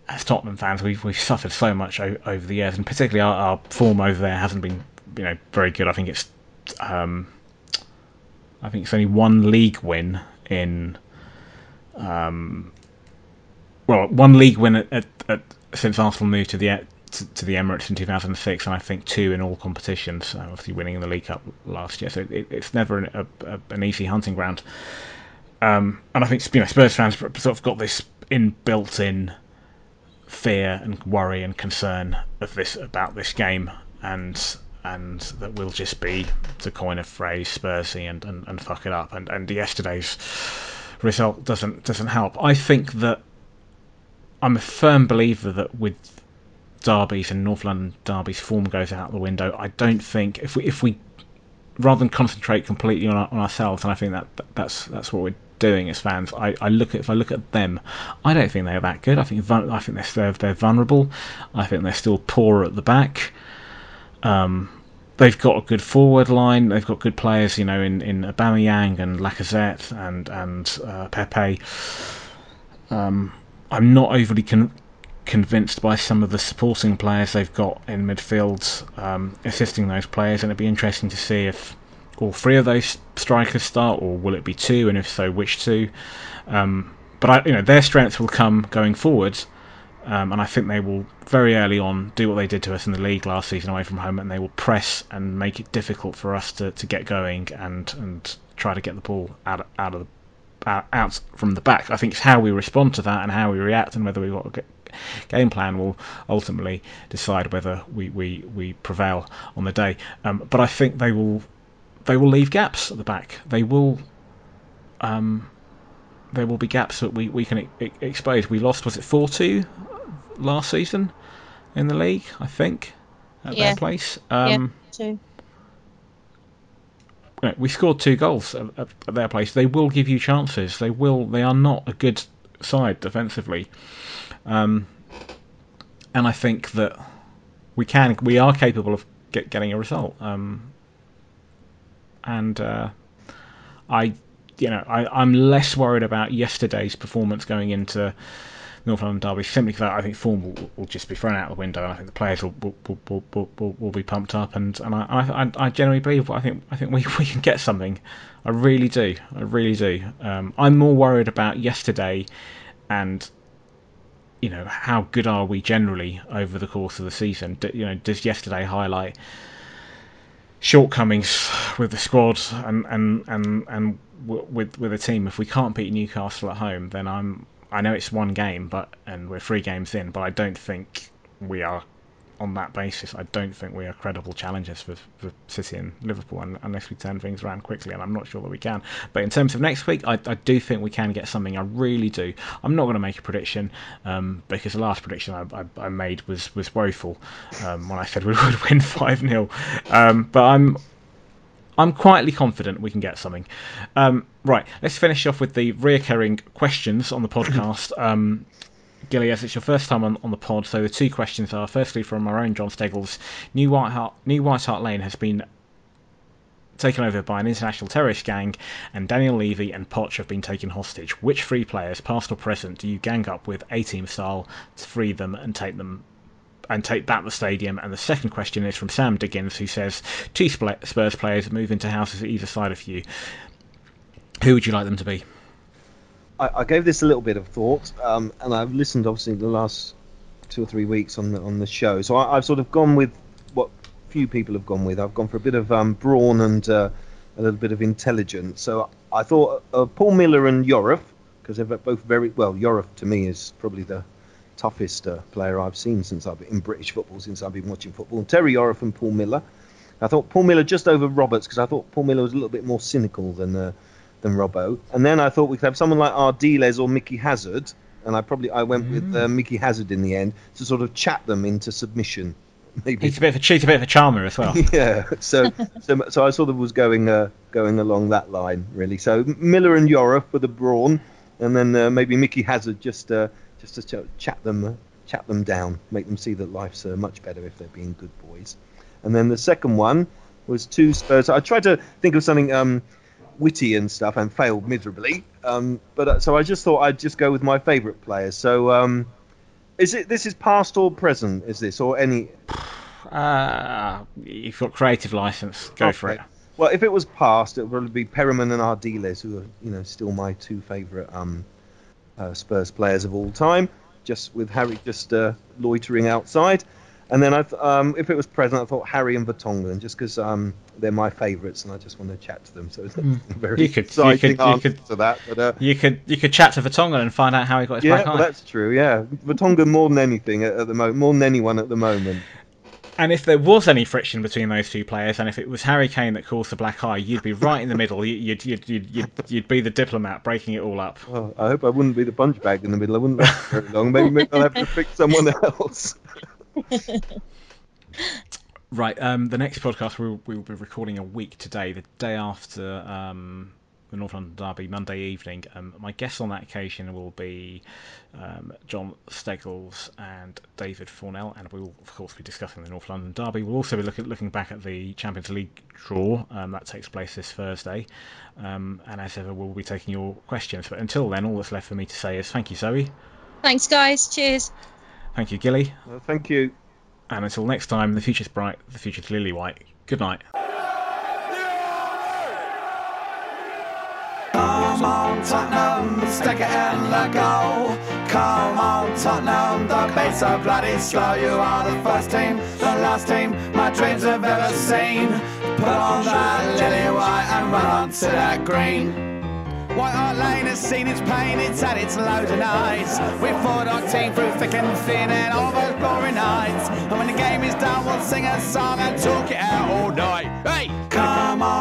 as Tottenham fans, we've we've suffered so much o- over the years, and particularly our, our, form over there hasn't been you know very good. I think it's um, I think it's only one league win in um, well one league win at, at, at since Arsenal moved to the to, to, the Emirates in 2006, and I think two in all competitions. Obviously, winning the League Cup last year, so it, it's never an, a, an easy hunting ground. Um, and I think you know Spurs fans sort of got this inbuilt-in fear and worry and concern of this about this game, and and that will just be to coin a phrase Spursy and, and, and fuck it up. And and yesterday's result doesn't doesn't help. I think that I'm a firm believer that with derbies and North London derbies form goes out the window. I don't think if we if we rather than concentrate completely on, our, on ourselves, and I think that, that that's that's what we're doing as fans. I, I look at if I look at them, I don't think they're that good. I think I think they're they're vulnerable. I think they're still poor at the back. Um, they've got a good forward line. They've got good players, you know, in in Aubameyang and Lacazette and and uh, Pepe. Um, I'm not overly con- convinced by some of the supporting players they've got in midfield um, assisting those players, and it'd be interesting to see if all three of those strikers start, or will it be two, and if so, which two? Um, but I, you know, their strength will come going forward, um, and I think they will very early on do what they did to us in the league last season away from home, and they will press and make it difficult for us to, to get going and and try to get the ball out out of the out from the back. I think it's how we respond to that and how we react and whether we want to get game plan will ultimately decide whether we, we, we prevail on the day. Um, but I think they will they will leave gaps at the back. They will. Um, there will be gaps that we, we can e- expose. We lost, was it 4 2 last season in the league, I think, at Yeah. their place? Um, Two. we scored two goals at, at, at their place. They will give you chances. They will. They are not a good side defensively, um, and I think that we can. We are capable of get, getting a result. Um, and uh, I, you know, I, I'm less worried about yesterday's performance going into North London Derby simply because I think form will, will just be thrown out the window, and I think the players will, will, will, will, will be pumped up, and, and I, I I generally believe I think I think we, we can get something. I really do. I really do. Um, I'm more worried about yesterday, and you know how good are we generally over the course of the season. Do, you know, does yesterday highlight shortcomings with the squad and and and and with with the team? If we can't beat Newcastle at home, then I'm I know it's one game, but and we're three games in, but I don't think we are on that basis. I don't think we are credible challengers for, for City and Liverpool un, unless we turn things around quickly, and I'm not sure that we can. But in terms of next week, I, I do think we can get something. I really do. I'm not going to make a prediction um, because the last prediction I, I, I made was was woeful um, when I said we would win five 0 um, But I'm I'm quietly confident we can get something. Um, right, let's finish off with the reoccurring questions on the podcast. Um, Gilly, as it's your first time on, on the pod, so the two questions are firstly from our own Jon Steggles. New White Hart, New White Hart Lane has been taken over by an international terrorist gang, and Daniel Levy and Poch have been taken hostage. Which three players, past or present, do you gang up with A team style to free them and take them and take back the stadium? And the second question is from Sam Diggins, who says two Spurs players move into houses either side of you. Who would you like them to be? I, I gave this a little bit of thought, um, and I've listened obviously the last two or three weeks on the on the show. So I, I've sort of gone with what few people have gone with. I've gone for a bit of um, brawn and uh, a little bit of intelligence. So I thought uh, Paul Miller and Yorath, because they're both very well. Yorath to me is probably the toughest uh, player I've seen since I've been in British football since I've been watching football. And Terry Yorath and Paul Miller. I thought Paul Miller just over Roberts because I thought Paul Miller was a little bit more cynical than uh, than Robbo. And then I thought we could have someone like Ardiles or Mickey Hazard, and I probably I went with uh, Mickey Hazard in the end to sort of chat them into submission. Maybe He's a bit of a cheat, a bit of a charmer as well. yeah. So, so, so I sort of was going uh, going along that line really. So Miller and Yorath for the brawn, and then uh, maybe Mickey Hazard just uh, just to ch- chat them chat them down, make them see that life's uh, much better if they're being good boys. And then the second one was two Spurs. I tried to think of something um, witty and stuff and failed miserably. Um, but uh, so I just thought I'd just go with my favourite players. So um, is it this is past or present? Is this or any? Uh, you've got creative license. Go for it. Well, if it was past, it would probably be Perryman and Ardiles, who are you know still my two favourite um, uh, Spurs players of all time. Just with Harry just uh, loitering outside, and then I th- um, if it was present, I thought Harry and Vertonghen, just because um, they're my favourites, and I just want to chat to them. So it's a very Hmm. You could- you could- you could- to that. But uh, You could you could chat to Vertonghen and find out how he got his yeah, black well, eye. that's true. Yeah, Vertonghen more than anything at, at the moment, more than anyone at the moment. And if there was any friction between those two players, and if it was Harry Kane that caused the black eye, you'd be right in the middle. You- You'd you'd you'd you'd, you'd be the diplomat breaking it all up. Well, I hope I wouldn't be the punch bag in the middle. I wouldn't last very long. Maybe, maybe I'll have to pick someone else. Right. Um, the next podcast we will, we will be recording a week today, the day after um, the North London Derby, Monday evening. Um, my guests on that occasion will be um, Jon Steggles and David Fournel, and we will of course be discussing the North London Derby. We'll also be looking looking back at the Champions League draw um, that takes place this Thursday, um, and as ever, we'll be taking your questions. But until then, all that's left for me to say is thank you, Zoe. Thanks, guys. Cheers. Thank you, Gilly. Uh, thank you. And until next time, the future's bright, the future's lily white. Good night. Come on, Tottenham, stick it in the goal. Come on, Tottenham, the beats are bloody slow. You are the first team, the last team my dreams have ever seen. Put on that lily white and run on to that green. White Hart Lane has seen its pain, it's had its loads of nights. We fought our team through thick and thin and all those glory nights. And when the game is done, we'll sing a song and talk it out all night. Hey!